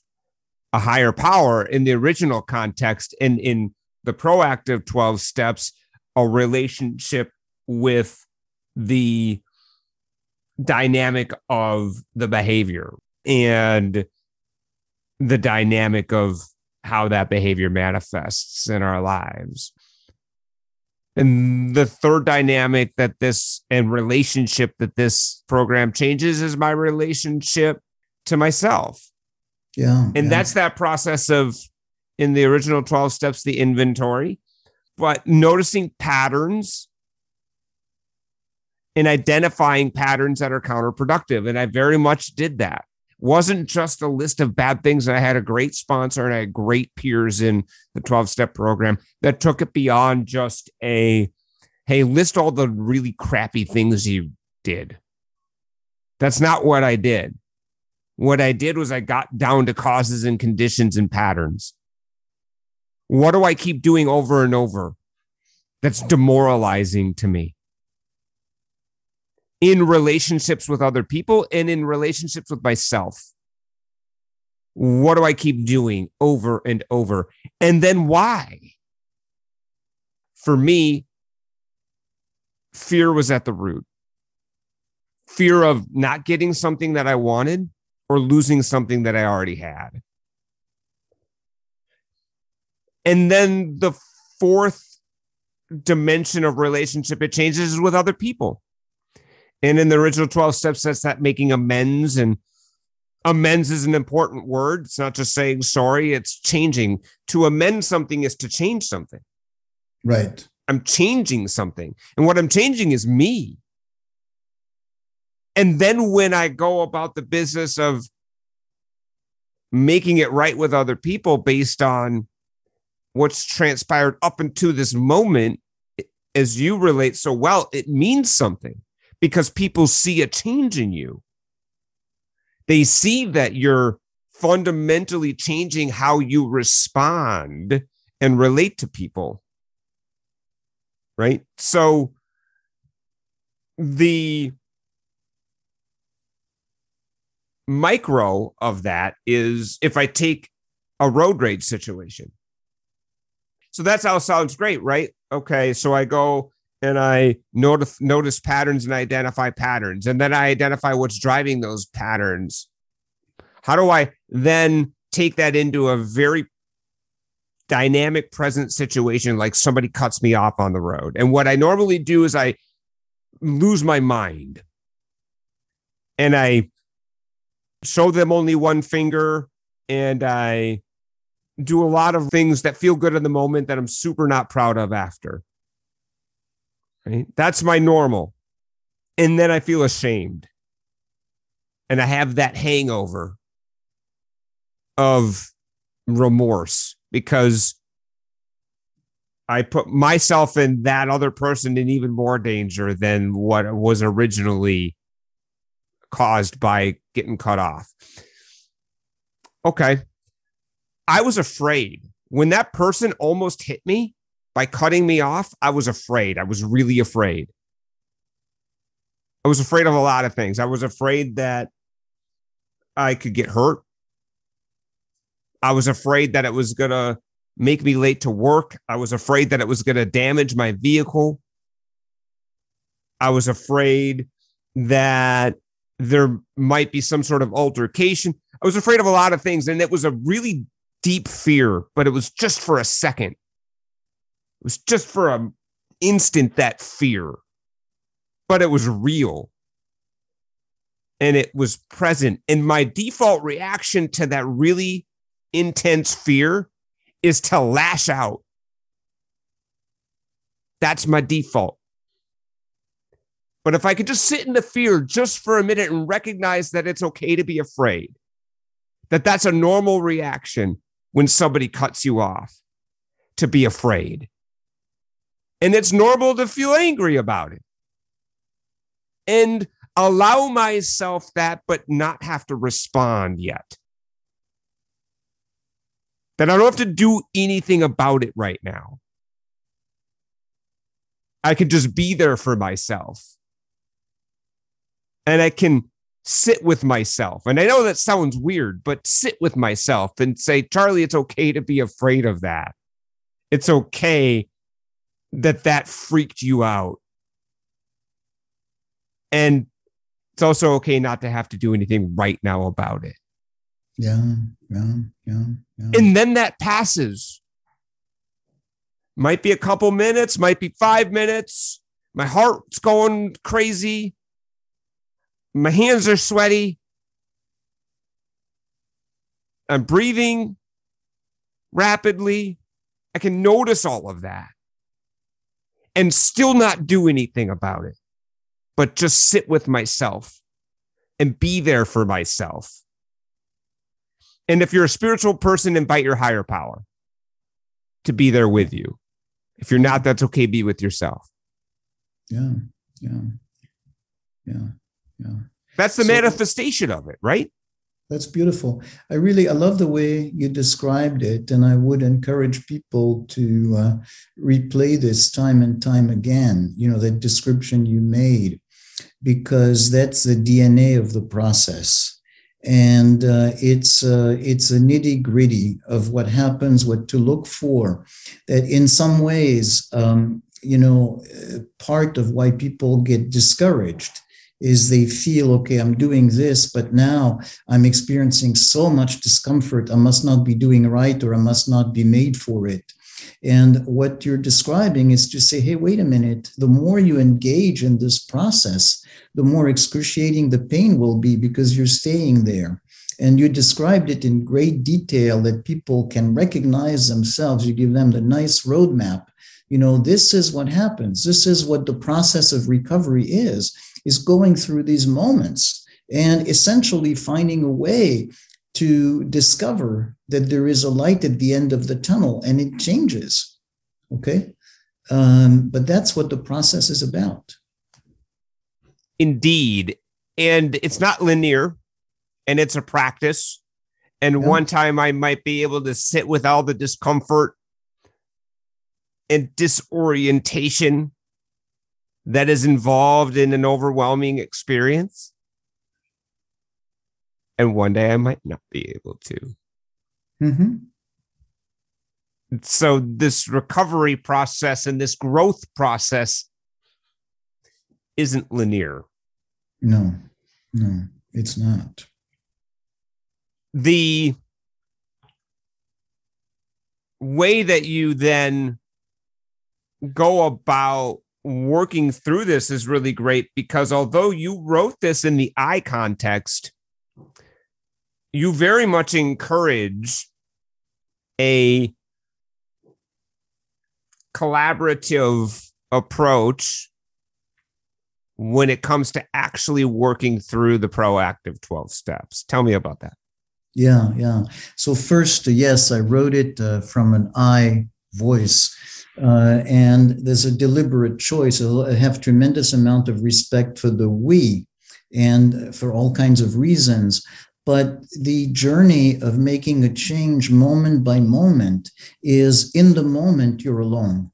a higher power in the original context and in the proactive 12 steps a relationship with the dynamic of the behavior and the dynamic of how that behavior manifests in our lives. And the third dynamic that this and relationship that this program changes is my relationship to myself. Yeah. And yeah. that's that process of in the original 12 steps, the inventory, but noticing patterns and identifying patterns that are counterproductive. And I very much did that. Wasn't just a list of bad things. I had a great sponsor and I had great peers in the 12 step program that took it beyond just a, hey, list all the really crappy things you did. That's not what I did. What I did was I got down to causes and conditions and patterns. What do I keep doing over and over that's demoralizing to me? In relationships with other people and in relationships with myself. What do I keep doing over and over? And then why? For me, fear was at the root. Fear of not getting something that I wanted or losing something that I already had. And then the fourth dimension of relationship it changes is with other people. And in the original 12 steps, that's that making amends. And amends is an important word. It's not just saying sorry, it's changing. To amend something is to change something. Right. I'm changing something. And what I'm changing is me. And then when I go about the business of making it right with other people based on what's transpired up until this moment, as you relate so well, it means something because people see a change in you. They see that you're fundamentally changing how you respond and relate to people. Right. So the micro of that is if I take a road rage situation. So that's how it sounds great, right? Okay. So I go and I notice notice patterns and identify patterns, and then I identify what's driving those patterns. How do I then take that into a very dynamic present situation like somebody cuts me off on the road? And what I normally do is I lose my mind and I show them only one finger and I do a lot of things that feel good in the moment that I'm super not proud of after. Right? That's my normal. And then I feel ashamed. And I have that hangover of remorse because I put myself and that other person in even more danger than what was originally caused by getting cut off. Okay. I was afraid when that person almost hit me by cutting me off. I was afraid. I was really afraid. I was afraid of a lot of things. I was afraid that I could get hurt. I was afraid that it was going to make me late to work. I was afraid that it was going to damage my vehicle. I was afraid that there might be some sort of altercation. I was afraid of a lot of things. And it was a really deep fear, but it was just for a second. It was just for an instant that fear, but it was real and it was present. And my default reaction to that really intense fear is to lash out. That's my default. But if I could just sit in the fear just for a minute and recognize that it's okay to be afraid, that that's a normal reaction when somebody cuts you off, to be afraid. And it's normal to feel angry about it. And allow myself that, but not have to respond yet. That I don't have to do anything about it right now. I could just be there for myself and I can sit with myself. And I know that sounds weird, but sit with myself and say, Charlie, it's okay to be afraid of that. It's okay that that freaked you out. And it's also okay not to have to do anything right now about it. Yeah, yeah, yeah, yeah. And then that passes. Might be a couple minutes, might be five minutes. My heart's going crazy. My hands are sweaty. I'm breathing rapidly. I can notice all of that and still not do anything about it, but just sit with myself and be there for myself. And if you're a spiritual person, invite your higher power to be there with you. If you're not, that's okay. Be with yourself. Yeah. Yeah. Yeah. Yeah. That's the so, manifestation of it, right? That's beautiful. I really I love the way you described it, and I would encourage people to uh, replay this time and time again. You know, the description you made, because that's the DNA of the process, and uh, it's uh, it's a nitty gritty of what happens, what to look for. That in some ways, um, you know, uh, part of why people get discouraged is they feel okay i'm doing this but now i'm experiencing so much discomfort. I must not be doing right or i must not be made for it. And what you're describing is to say hey wait a minute. The more you engage in this process the more excruciating the pain will be because you're staying there. And you described it in great detail that people can recognize themselves. You give them the nice roadmap. You know this is what happens. This is what the process of recovery is is going through these moments and essentially finding a way to discover that there is a light at the end of the tunnel and it changes okay? Um, but that's what the process is about. Indeed. And it's not linear and it's a practice. And yeah. one time i might be able to sit with all the discomfort and disorientation that is involved in an overwhelming experience. And one day I might not be able to. Mm-hmm. So, this recovery process and this growth process isn't linear. No, no, it's not. The way that you then go about working through this is really great because although you wrote this in the I context, you very much encourage a collaborative approach when it comes to actually working through the proactive 12 steps. Tell me about that. Yeah, yeah. So, first, yes, I wrote it uh, from an I voice uh, and there's a deliberate choice. I have tremendous amount of respect for the we and for all kinds of reasons. But the journey of making a change moment by moment is in the moment you're alone.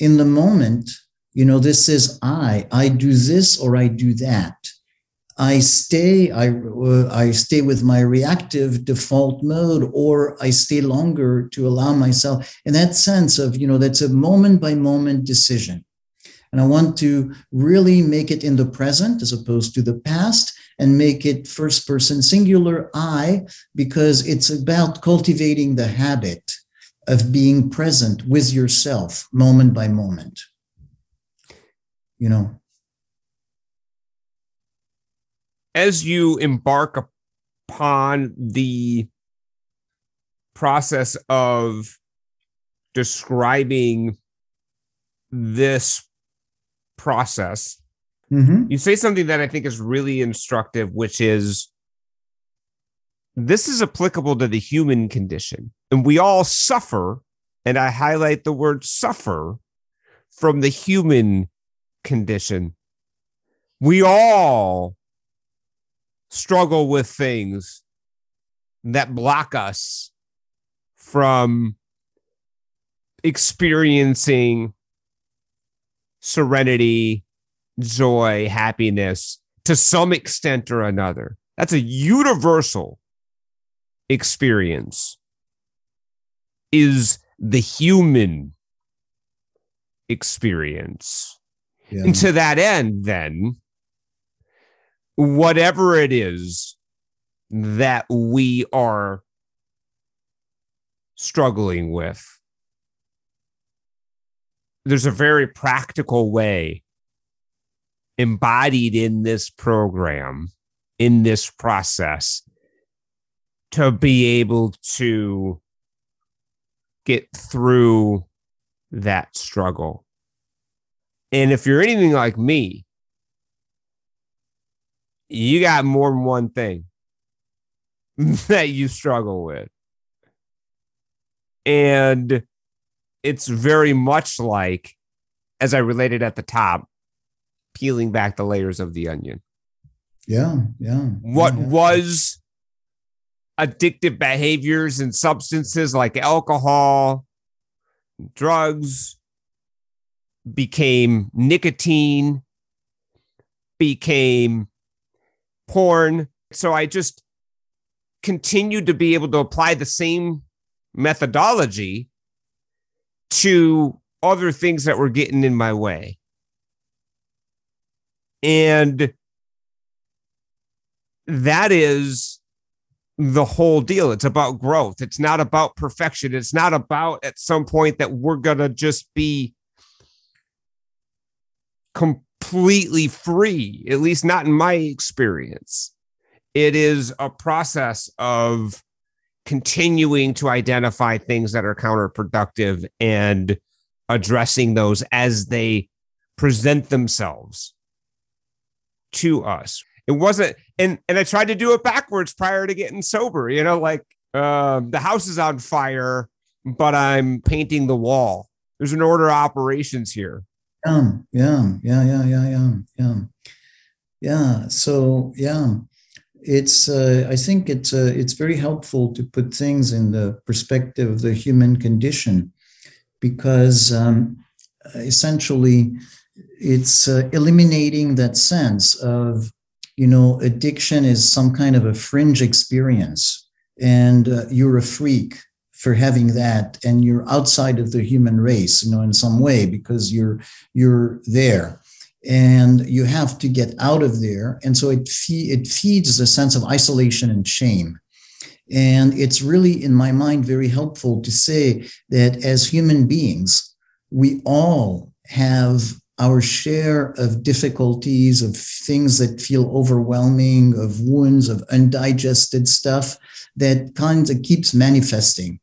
In the moment, you know, this is I. I do this or I do that. I stay, I, uh, I stay with my reactive default mode, or I stay longer to allow myself in that sense of, you know, that's a moment by moment decision. And I want to really make it in the present as opposed to the past and make it first person singular I, because it's about cultivating the habit of being present with yourself moment by moment. You know, as you embark upon the process of describing this process, mm-hmm. you say something that I think is really instructive, which is this is applicable to the human condition. And we all suffer, and I highlight the word suffer from the human condition. We all struggle with things that block us from experiencing serenity, joy, happiness to some extent or another. That's a universal experience, is the human experience. Yeah. And to that end, then, whatever it is that we are struggling with, there's a very practical way embodied in this program, in this process, to be able to get through that struggle. And if you're anything like me, you got more than one thing that you struggle with. And it's very much like, as I related at the top, peeling back the layers of the onion. Yeah, yeah. What yeah. was addictive behaviors and substances like alcohol, drugs became nicotine, became porn. So I just continued to be able to apply the same methodology to other things that were getting in my way. And that is the whole deal. It's about growth. It's not about perfection. It's not about at some point that we're going to just be completely free, at least not in my experience. It is a process of continuing to identify things that are counterproductive and addressing those as they present themselves to us. It wasn't, and and I tried to do it backwards prior to getting sober. You know, like uh, the house is on fire, but I'm painting the wall. There's an order of operations here. Yeah, yeah, yeah, yeah, yeah, yeah, yeah. Yeah. So yeah, it's. Uh, I think it's. Uh, it's very helpful to put things in the perspective of the human condition, because um, essentially, it's uh, eliminating that sense of you know, addiction is some kind of a fringe experience, and uh, you're a freak for having that, and you're outside of the human race, you know, in some way because you're you're there, and you have to get out of there, and so it fe- it feeds a sense of isolation and shame. And it's really, in my mind, very helpful to say that as human beings, we all have our share of difficulties, of things that feel overwhelming, of wounds, of undigested stuff that kind of keeps manifesting.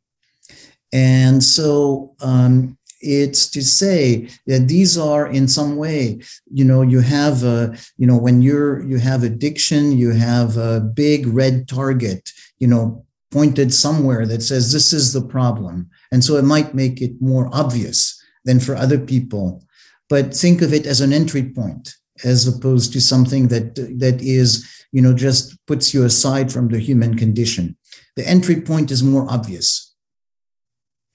And so um, it's to say that these are in some way, you know, you have a, you know, when you're you have addiction, you have a big red target, you know, pointed somewhere that says this is the problem. And so it might make it more obvious than for other people. But think of it as an entry point as opposed to something that that is you know just puts you aside from the human condition. The entry point is more obvious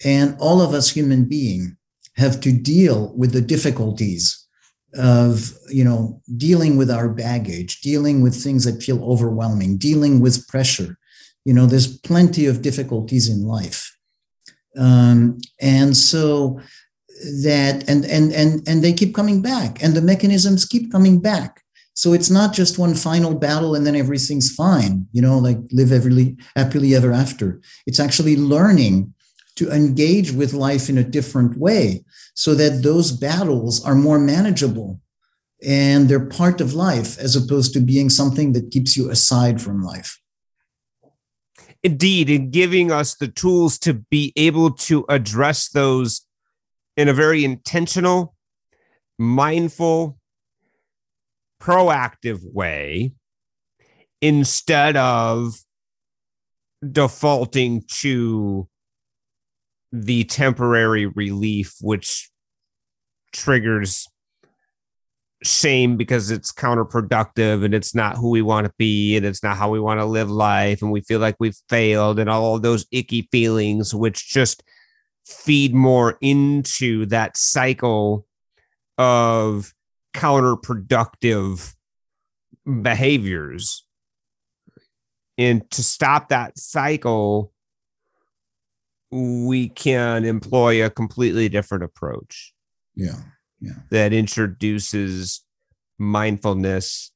and all of us human beings have to deal with the difficulties of you know dealing with our baggage dealing with things that feel overwhelming dealing with pressure. You know there's plenty of difficulties in life. Um, and so that and and and and they keep coming back and the mechanisms keep coming back. So it's not just one final battle and then everything's fine you know like live every happily ever after. It's actually learning to engage with life in a different way so that those battles are more manageable and they're part of life as opposed to being something that keeps you aside from life. Indeed in giving us the tools to be able to address those in a very intentional, mindful, proactive way instead of defaulting to the temporary relief, which triggers shame because it's counterproductive and it's not who we want to be and it's not how we want to live life and we feel like we've failed and all those icky feelings which just feed more into that cycle of counterproductive behaviors. And to stop that cycle, we can employ a completely different approach. Yeah. Yeah. That introduces mindfulness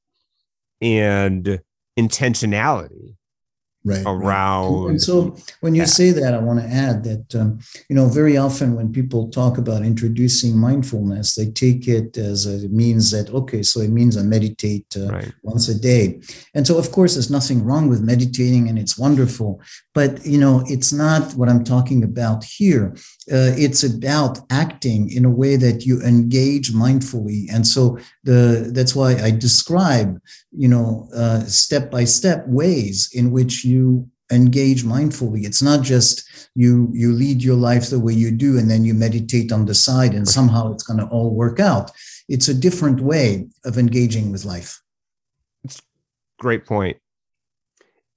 and intentionality right around and so when you that. say that i want to add that um, you know very often when people talk about introducing mindfulness they take it as a, it means that okay so it means i meditate uh, right. once a day. And so of course there's nothing wrong with meditating and it's wonderful but you know it's not what i'm talking about here. Uh, it's about acting in a way that you engage mindfully. And so the that's why i describe you know uh, step by step ways in which you engage mindfully. It's not just you you lead your life the way you do and then you meditate on the side and somehow it's going to all work out. It's a different way of engaging with life. It's great point.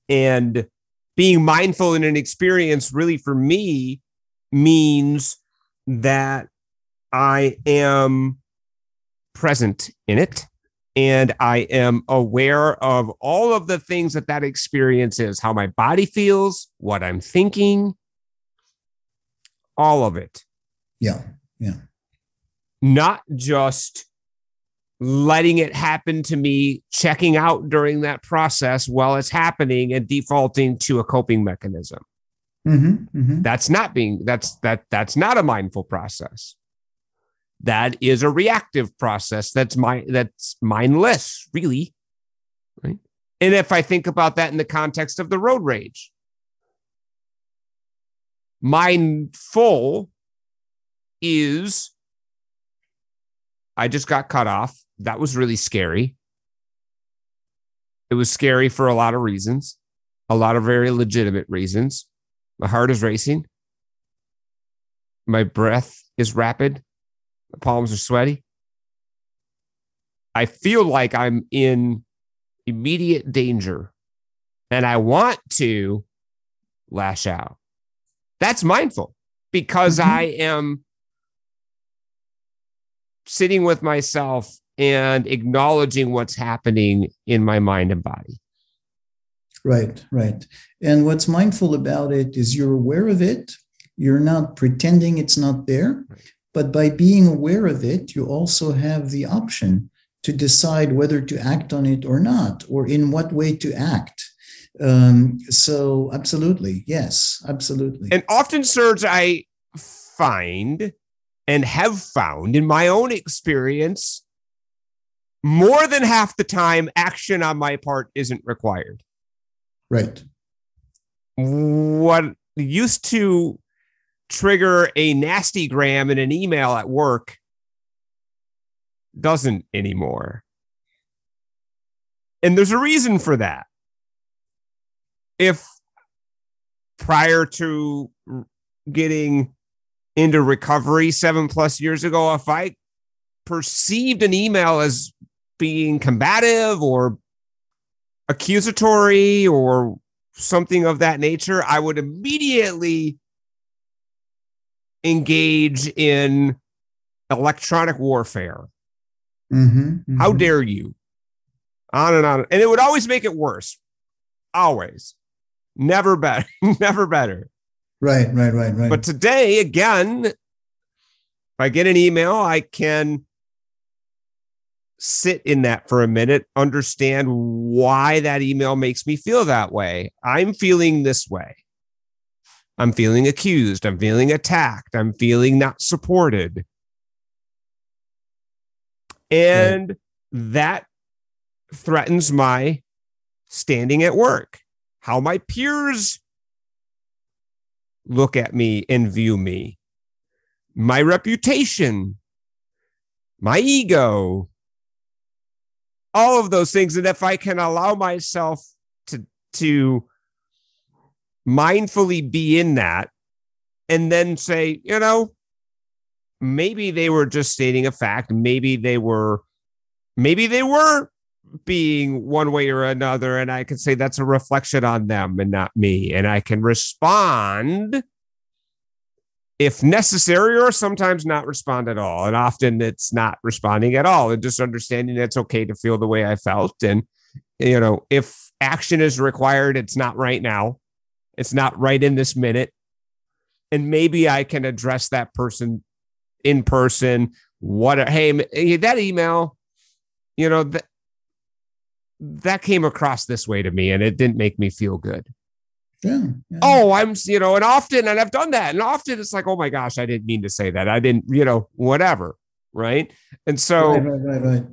And being mindful in an experience really for me means that i am present in it and I am aware of all of the things that that experience is, how my body feels, what I'm thinking, all of it. Yeah. Yeah. Not just letting it happen to me, checking out during that process while it's happening and defaulting to a coping mechanism. Mm-hmm, mm-hmm. That's not being that's that that's not a mindful process. That is a reactive process. That's my that's mindless, really. Right. And if I think about that in the context of the road rage, mindful is I just got cut off. That was really scary. It was scary for a lot of reasons, a lot of very legitimate reasons. My heart is racing. My breath is rapid. My palms are sweaty. I feel like I'm in immediate danger and I want to lash out. That's mindful because mm-hmm. I am sitting with myself and acknowledging what's happening in my mind and body. Right, right. And what's mindful about it is you're aware of it. You're not pretending it's not there. Right. But by being aware of it, you also have the option to decide whether to act on it or not, or in what way to act. Um, so, absolutely, yes, absolutely. And often, Serge, I find and have found in my own experience, more than half the time, action on my part isn't required. Right. What used to trigger a nasty gram in an email at work doesn't anymore. And there's a reason for that. If prior to getting into recovery seven plus years ago, if I perceived an email as being combative or accusatory or something of that nature, I would immediately engage in electronic warfare. Mm-hmm, mm-hmm. How dare you? On and on. And it would always make it worse. Always. Never better. Never better. Right, right, right, right. But today, again, if I get an email, I can sit in that for a minute, understand why that email makes me feel that way. I'm feeling this way. I'm feeling accused. I'm feeling attacked. I'm feeling not supported. And right. that threatens my standing at work, how my peers look at me and view me, my reputation, my ego, all of those things. And if I can allow myself to, to mindfully be in that and then say, you know, maybe they were just stating a fact. Maybe they were, maybe they were being one way or another. And I can say that's a reflection on them and not me. And I can respond if necessary, or sometimes not respond at all. And often it's not responding at all and just understanding it's okay to feel the way I felt. And, you know, if action is required, it's not right now, it's not right in this minute. And maybe I can address that person in person. What, hey, that email, you know, that that came across this way to me and it didn't make me feel good. Yeah, yeah. Oh, I'm, you know, and often, and I've done that. And often it's like, oh my gosh, I didn't mean to say that. I didn't, you know, whatever. Right. And so, right, right, right, right.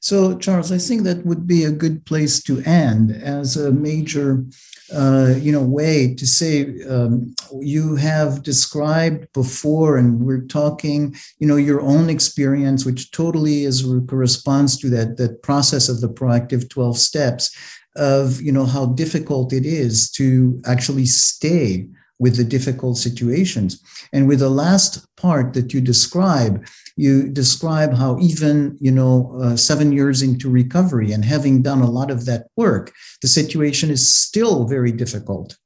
So, Charles, I think that would be a good place to end as a major uh, you know way to say um, you have described before and we're talking you know your own experience which totally is corresponds to that that process of the proactive 12 steps of you know how difficult it is to actually stay with the difficult situations. And with the last part that you describe you describe how even you know uh, seven years into recovery and having done a lot of that work the situation is still very difficult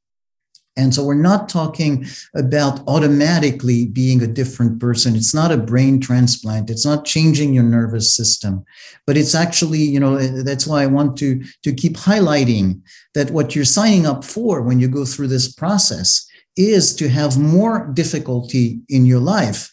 and so we're not talking about automatically being a different person. It's not a brain transplant. It's not changing your nervous system, but it's actually, you know, that's why I want to, to keep highlighting that what you're signing up for when you go through this process is to have more difficulty in your life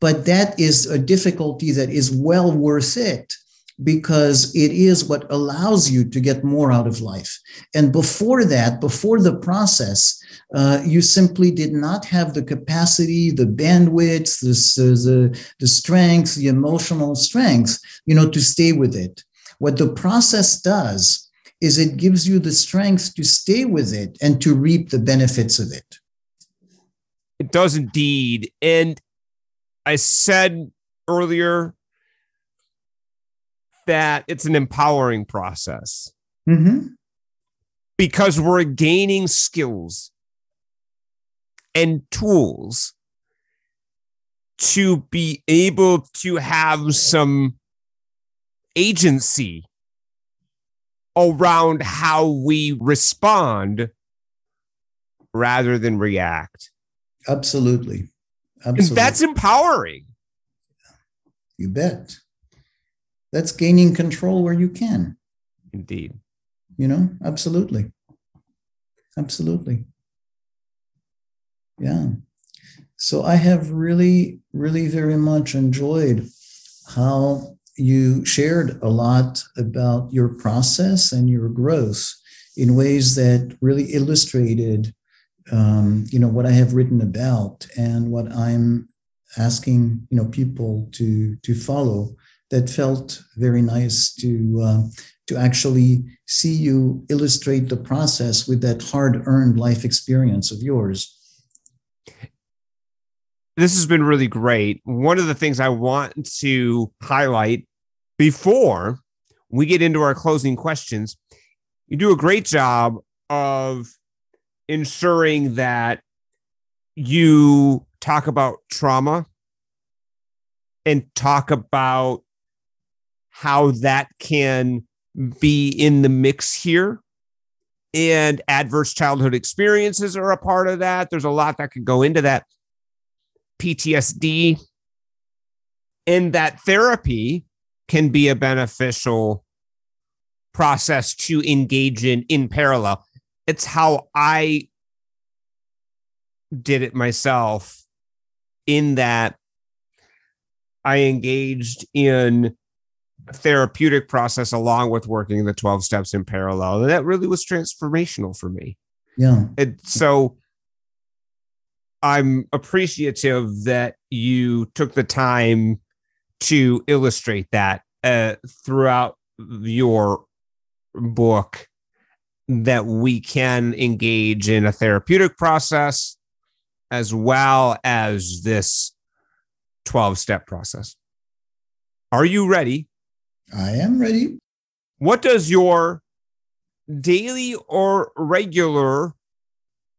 but that is a difficulty that is well worth it because it is what allows you to get more out of life. And before that, before the process, uh, you simply did not have the capacity, the bandwidth, the, the, the strength, the emotional strength, you know, to stay with it. What the process does is it gives you the strength to stay with it and to reap the benefits of it. It does indeed. And I said earlier that it's an empowering process mm-hmm. because we're gaining skills and tools to be able to have some agency around how we respond rather than react. Absolutely. Absolutely. That's empowering. You bet. That's gaining control where you can. Indeed. You know, absolutely. Absolutely. Yeah. So I have really, really very much enjoyed how you shared a lot about your process and your growth in ways that really illustrated um, you know what i have written about and what i'm asking you know people to to follow that felt very nice to uh, to actually see you illustrate the process with that hard earned life experience of yours. This has been really great. One of the things i want to highlight before we get into our closing questions you do a great job of ensuring that you talk about trauma and talk about how that can be in the mix here. And adverse childhood experiences are a part of that. There's a lot that could go into that. PTSD and that therapy can be a beneficial process to engage in in parallel it's how I did it myself in that I engaged in therapeutic process along with working the 12 steps in parallel. And that really was transformational for me. Yeah. And so I'm appreciative that you took the time to illustrate that uh, throughout your book that we can engage in a therapeutic process as well as this 12 step process. Are you ready? I am ready. What does your daily or regular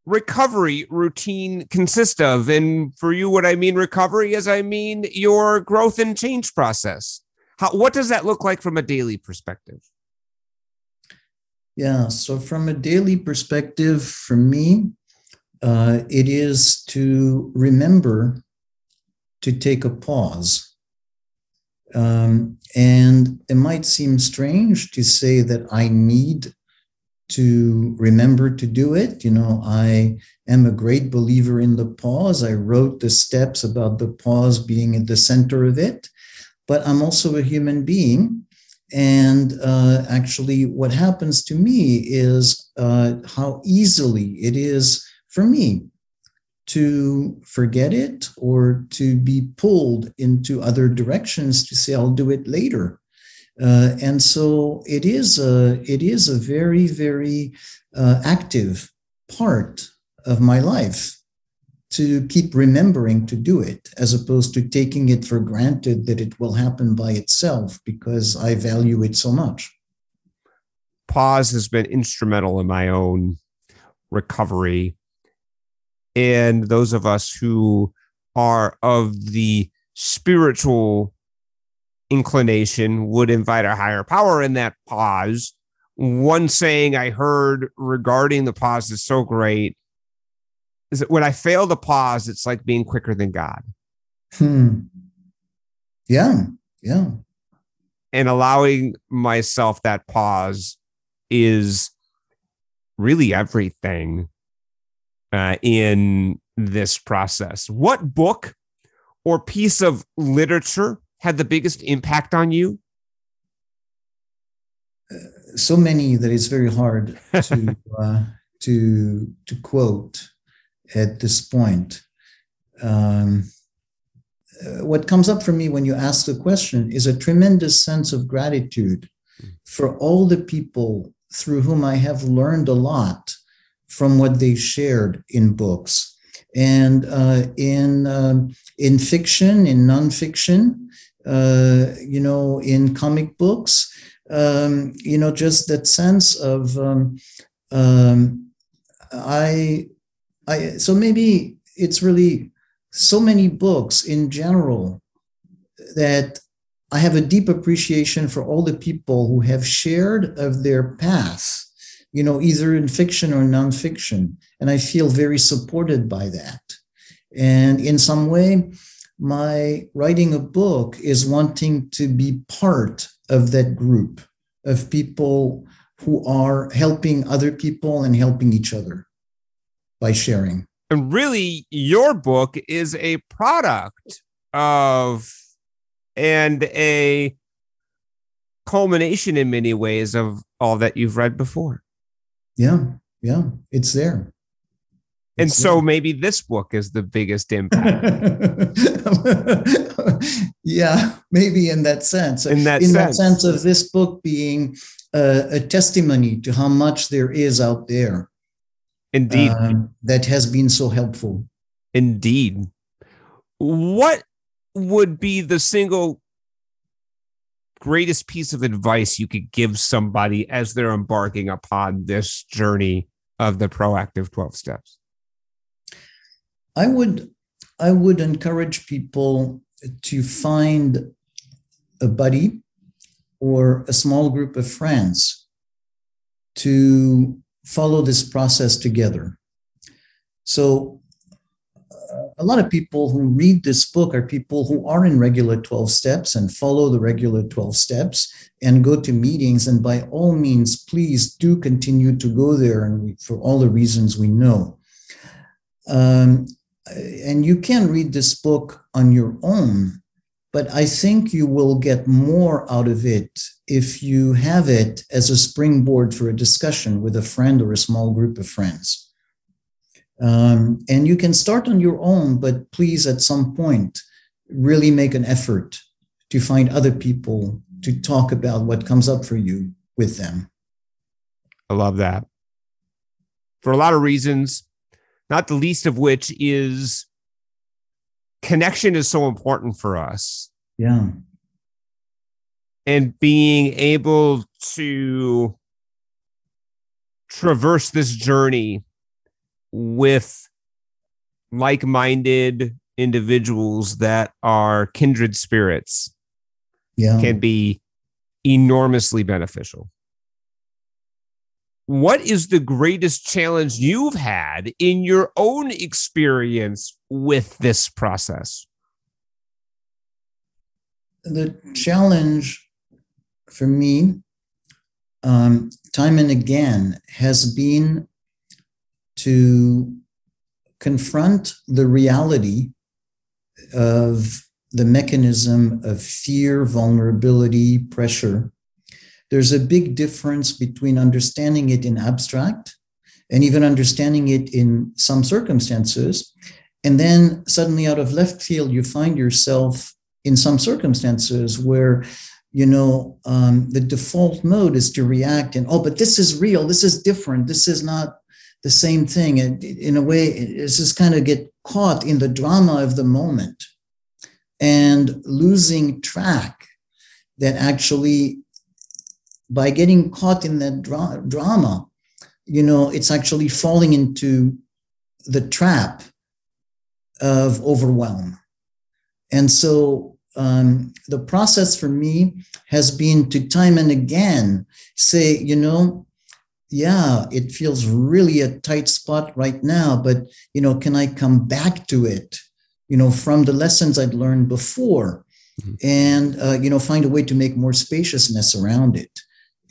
recovery routine consist of? And for you, what I mean recovery is I mean your growth and change process. How, what does that look like from a daily perspective? Yeah. So, from a daily perspective, for me, uh, it is to remember to take a pause. Um, and it might seem strange to say that I need to remember to do it. You know, I am a great believer in the pause. I wrote the steps about the pause being at the center of it, but I'm also a human being and uh, actually, what happens to me is uh, how easily it is for me to forget it or to be pulled into other directions to say, I'll do it later. Uh, and so it is a it is a very very uh, active part of my life to keep remembering to do it as opposed to taking it for granted that it will happen by itself because I value it so much. Pause has been instrumental in my own recovery. And those of us who are of the spiritual inclination would invite a higher power in that pause. One saying I heard regarding the pause is so great is that when I fail to pause, it's like being quicker than God. Hmm. Yeah. Yeah. And allowing myself that pause is really everything uh, in this process. What book or piece of literature had the biggest impact on you? so many that it's very hard to uh, to to quote at this point. Um, what comes up for me when you ask the question is a tremendous sense of gratitude for all the people through whom I have learned a lot from what they shared in books and uh, in um, in fiction, in nonfiction, uh, you know, in comic books um, you know, just that sense of um, um, I, I. So maybe it's really so many books in general that I have a deep appreciation for all the people who have shared of their path, you know, either in fiction or nonfiction, and I feel very supported by that. And in some way, my writing a book is wanting to be part of that group of people who are helping other people and helping each other by sharing. And really, your book is a product of and a culmination in many ways of all that you've read before. Yeah, yeah, it's there. And so maybe this book is the biggest impact. yeah, maybe in that sense. In that in sense. that sense of this book being a, a testimony to how much there is out there. Indeed. Um, that has been so helpful. Indeed. What would be the single greatest piece of advice you could give somebody as they're embarking upon this journey of the proactive 12 steps? I would I would encourage people to find a buddy or a small group of friends to follow this process together. So a lot of people who read this book are people who are in regular 12 steps and follow the regular 12 steps and go to meetings. And by all means, please do continue to go there and for all the reasons we know. Um, and you can read this book on your own, but I think you will get more out of it if you have it as a springboard for a discussion with a friend or a small group of friends. Um, and you can start on your own, but please, at some point, really make an effort to find other people to talk about what comes up for you with them. I love that. For a lot of reasons, not the least of which is connection is so important for us. Yeah. And being able to traverse this journey with like minded individuals that are kindred spirits yeah. can be enormously beneficial what is the greatest challenge you've had in your own experience with this process? The challenge for me, um, time and again, has been to confront the reality of the mechanism of fear, vulnerability, pressure there's a big difference between understanding it in abstract and even understanding it in some circumstances. And then suddenly, out of left field, you find yourself in some circumstances where you know um, the default mode is to react and oh but this is real this is different this is not the same thing and in a way it's just kind of get caught in the drama of the moment and losing track that actually by getting caught in that dra- drama, you know, it's actually falling into the trap of overwhelm. And so um, the process for me has been to time and again say, you know, yeah, it feels really a tight spot right now, but you know, can I come back to it? You know, from the lessons I'd learned before, mm-hmm. and uh, you know, find a way to make more spaciousness around it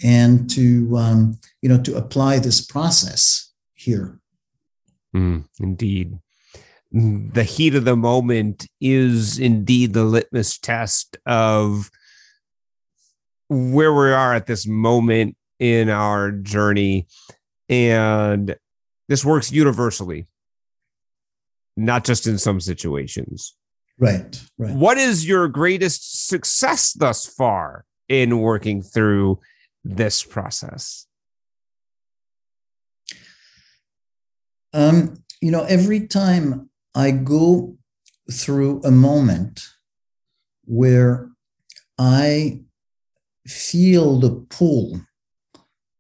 and to um, you know to apply this process here. Mm, indeed, the heat of the moment is indeed the litmus test of where we are at this moment in our journey. And this works universally, not just in some situations. Right, right. What is your greatest success thus far in working through this process? Um, you know, every time I go through a moment where I feel the pull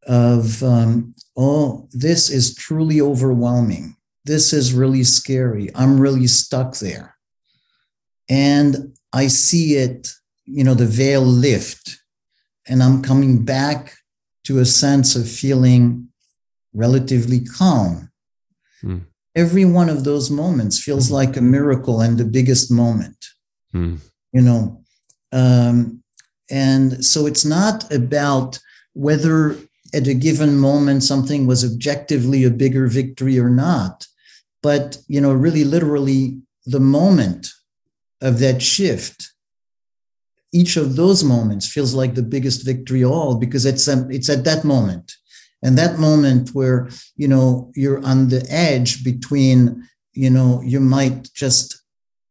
of, um, oh, this is truly overwhelming. This is really scary. I'm really stuck there. And I see it, you know, the veil lift, and I'm coming back to a sense of feeling relatively calm. Hmm. Every one of those moments feels hmm. like a miracle and the biggest moment, hmm. you know. Um, and so it's not about whether at a given moment something was objectively a bigger victory or not, but, you know, really literally the moment of that shift each of those moments feels like the biggest victory all because it's um, it's at that moment. And that moment where you know you're on the edge between you know you might just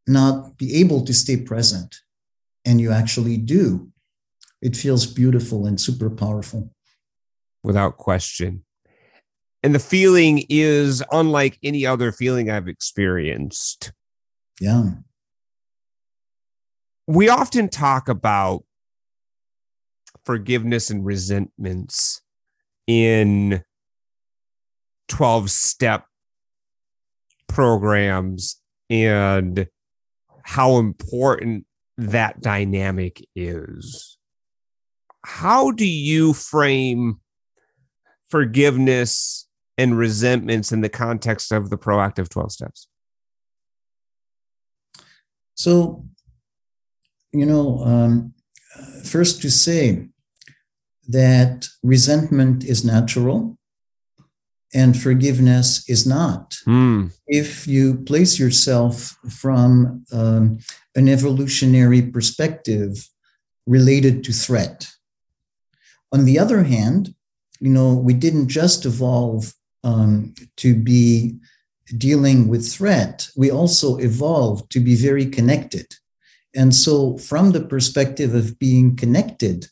not be able to stay present and you actually do it feels beautiful and super powerful. Without question. And the feeling is unlike any other feeling i've experienced. Yeah we often talk about forgiveness and resentments in 12 step programs and how important that dynamic is. How do you frame forgiveness and resentments in the context of the proactive 12 steps? So, you know, um, first to say that resentment is natural and forgiveness is not. Mm. If you place yourself from um, an evolutionary perspective related to threat. On the other hand, you know, we didn't just evolve um, to be dealing with threat, we also evolved to be very connected. And so, from the perspective of being connected,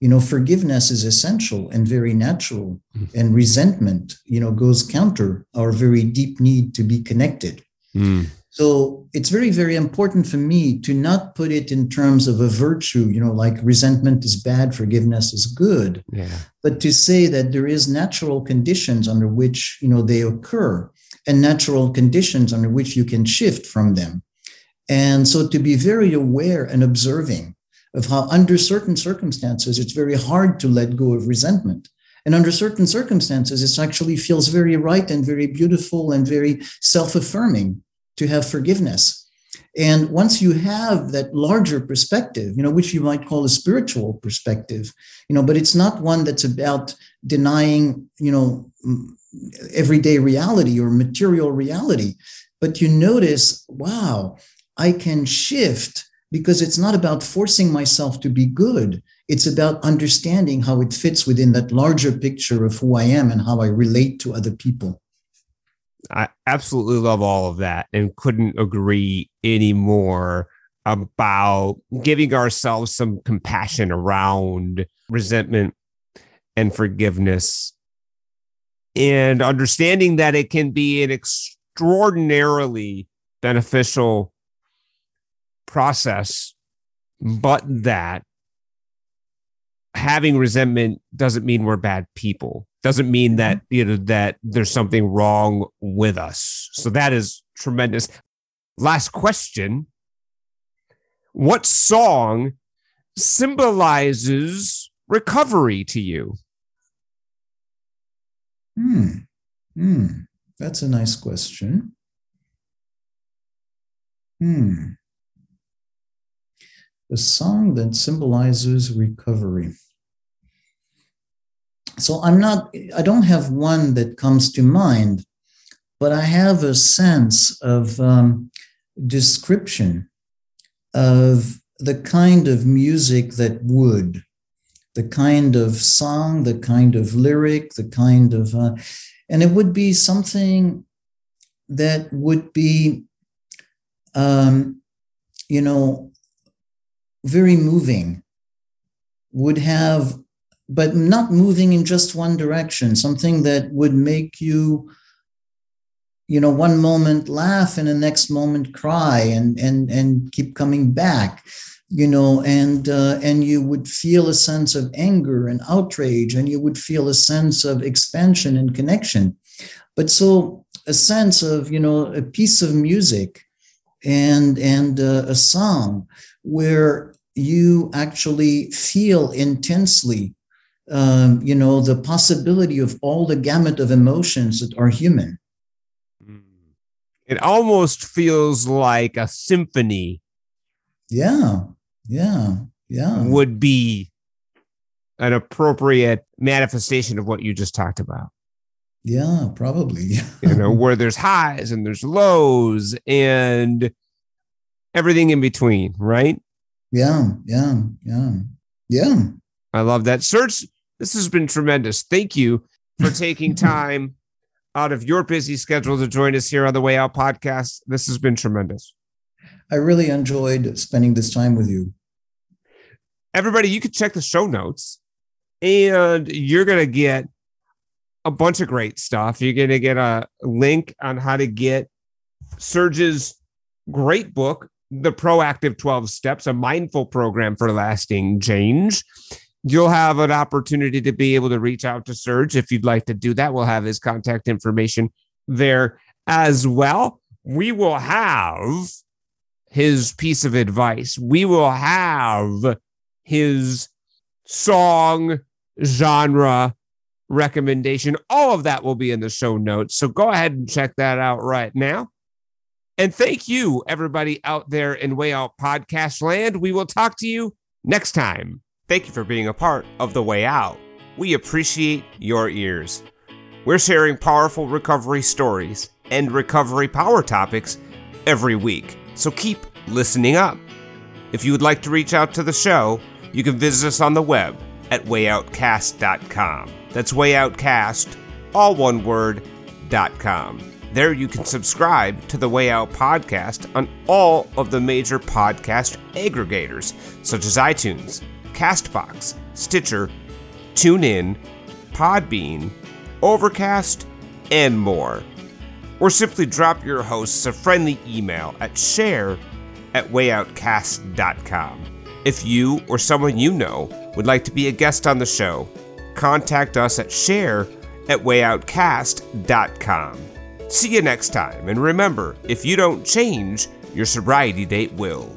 you know, forgiveness is essential and very natural, mm. and resentment, you know, goes counter our very deep need to be connected. Mm. So it's very, very important for me to not put it in terms of a virtue, you know, like resentment is bad, forgiveness is good, yeah. but to say that there is natural conditions under which, you know, they occur and natural conditions under which you can shift from them. And so to be very aware and observing of how, under certain circumstances, it's very hard to let go of resentment. And under certain circumstances, it actually feels very right and very beautiful and very self affirming to have forgiveness. And once you have that larger perspective, you know, which you might call a spiritual perspective, you know, but it's not one that's about denying, you know, everyday reality or material reality. But you notice, wow, I can shift because it's not about forcing myself to be good. It's about understanding how it fits within that larger picture of who I am and how I relate to other people. I absolutely love all of that and couldn't agree anymore about giving ourselves some compassion around resentment and forgiveness and understanding that it can be an extraordinarily beneficial process, but that having resentment doesn't mean we're bad people. Doesn't mean mm-hmm. that you know that there's something wrong with us. So that is tremendous. Last question. What song symbolizes recovery to you? Hmm. Hmm. That's a nice question. Hmm a song that symbolizes recovery. So I'm not, I don't have one that comes to mind, but I have a sense of um, description of the kind of music that would, the kind of song, the kind of lyric, the kind of, uh, and it would be something that would be, um, you know, very moving, would have, but not moving in just one direction, something that would make you you know one moment laugh and the next moment cry and and and keep coming back you know and uh, and you would feel a sense of anger and outrage and you would feel a sense of expansion and connection. But so a sense of you know a piece of music and and uh, a song where you actually feel intensely um, you know the possibility of all the gamut of emotions that are human it almost feels like a symphony. Yeah, yeah, yeah. Would be an appropriate manifestation of what you just talked about. Yeah, probably. you know, where there's highs and there's lows and everything in between, right? Yeah, yeah, yeah, yeah. I love that. Serge, this has been tremendous. Thank you for taking time out of your busy schedule to join us here on the Way Out podcast. This has been tremendous. I really enjoyed spending this time with you. Everybody, you can check the show notes and you're going to get a bunch of great stuff. You're going to get a link on how to get Serge's great book, The Proactive 12 Steps, a mindful program for lasting change you'll have an opportunity to be able to reach out to Serge if you'd like to do that. We'll have his contact information there as well. We will have his piece of advice. We will have his song genre recommendation. All of that will be in the show notes. So go ahead and check that out right now. And thank you, everybody out there in Way Out Podcast Land. We will talk to you next time. Thank you for being a part of The Way Out. We appreciate your ears. We're sharing powerful recovery stories and recovery power topics every week, so keep listening up. If you would like to reach out to the show, you can visit us on the web at wayoutcast.com. That's wayoutcast, all one word, dot .com. There you can subscribe to the Way Out podcast on all of the major podcast aggregators, such as iTunes, Castbox, Stitcher, TuneIn, Podbean, Overcast, and more. Or simply drop your hosts a friendly email at share at wayoutcast.com. If you or someone you know would like to be a guest on the show, contact us at share at wayoutcast.com. See you next time, and remember if you don't change, your sobriety date will.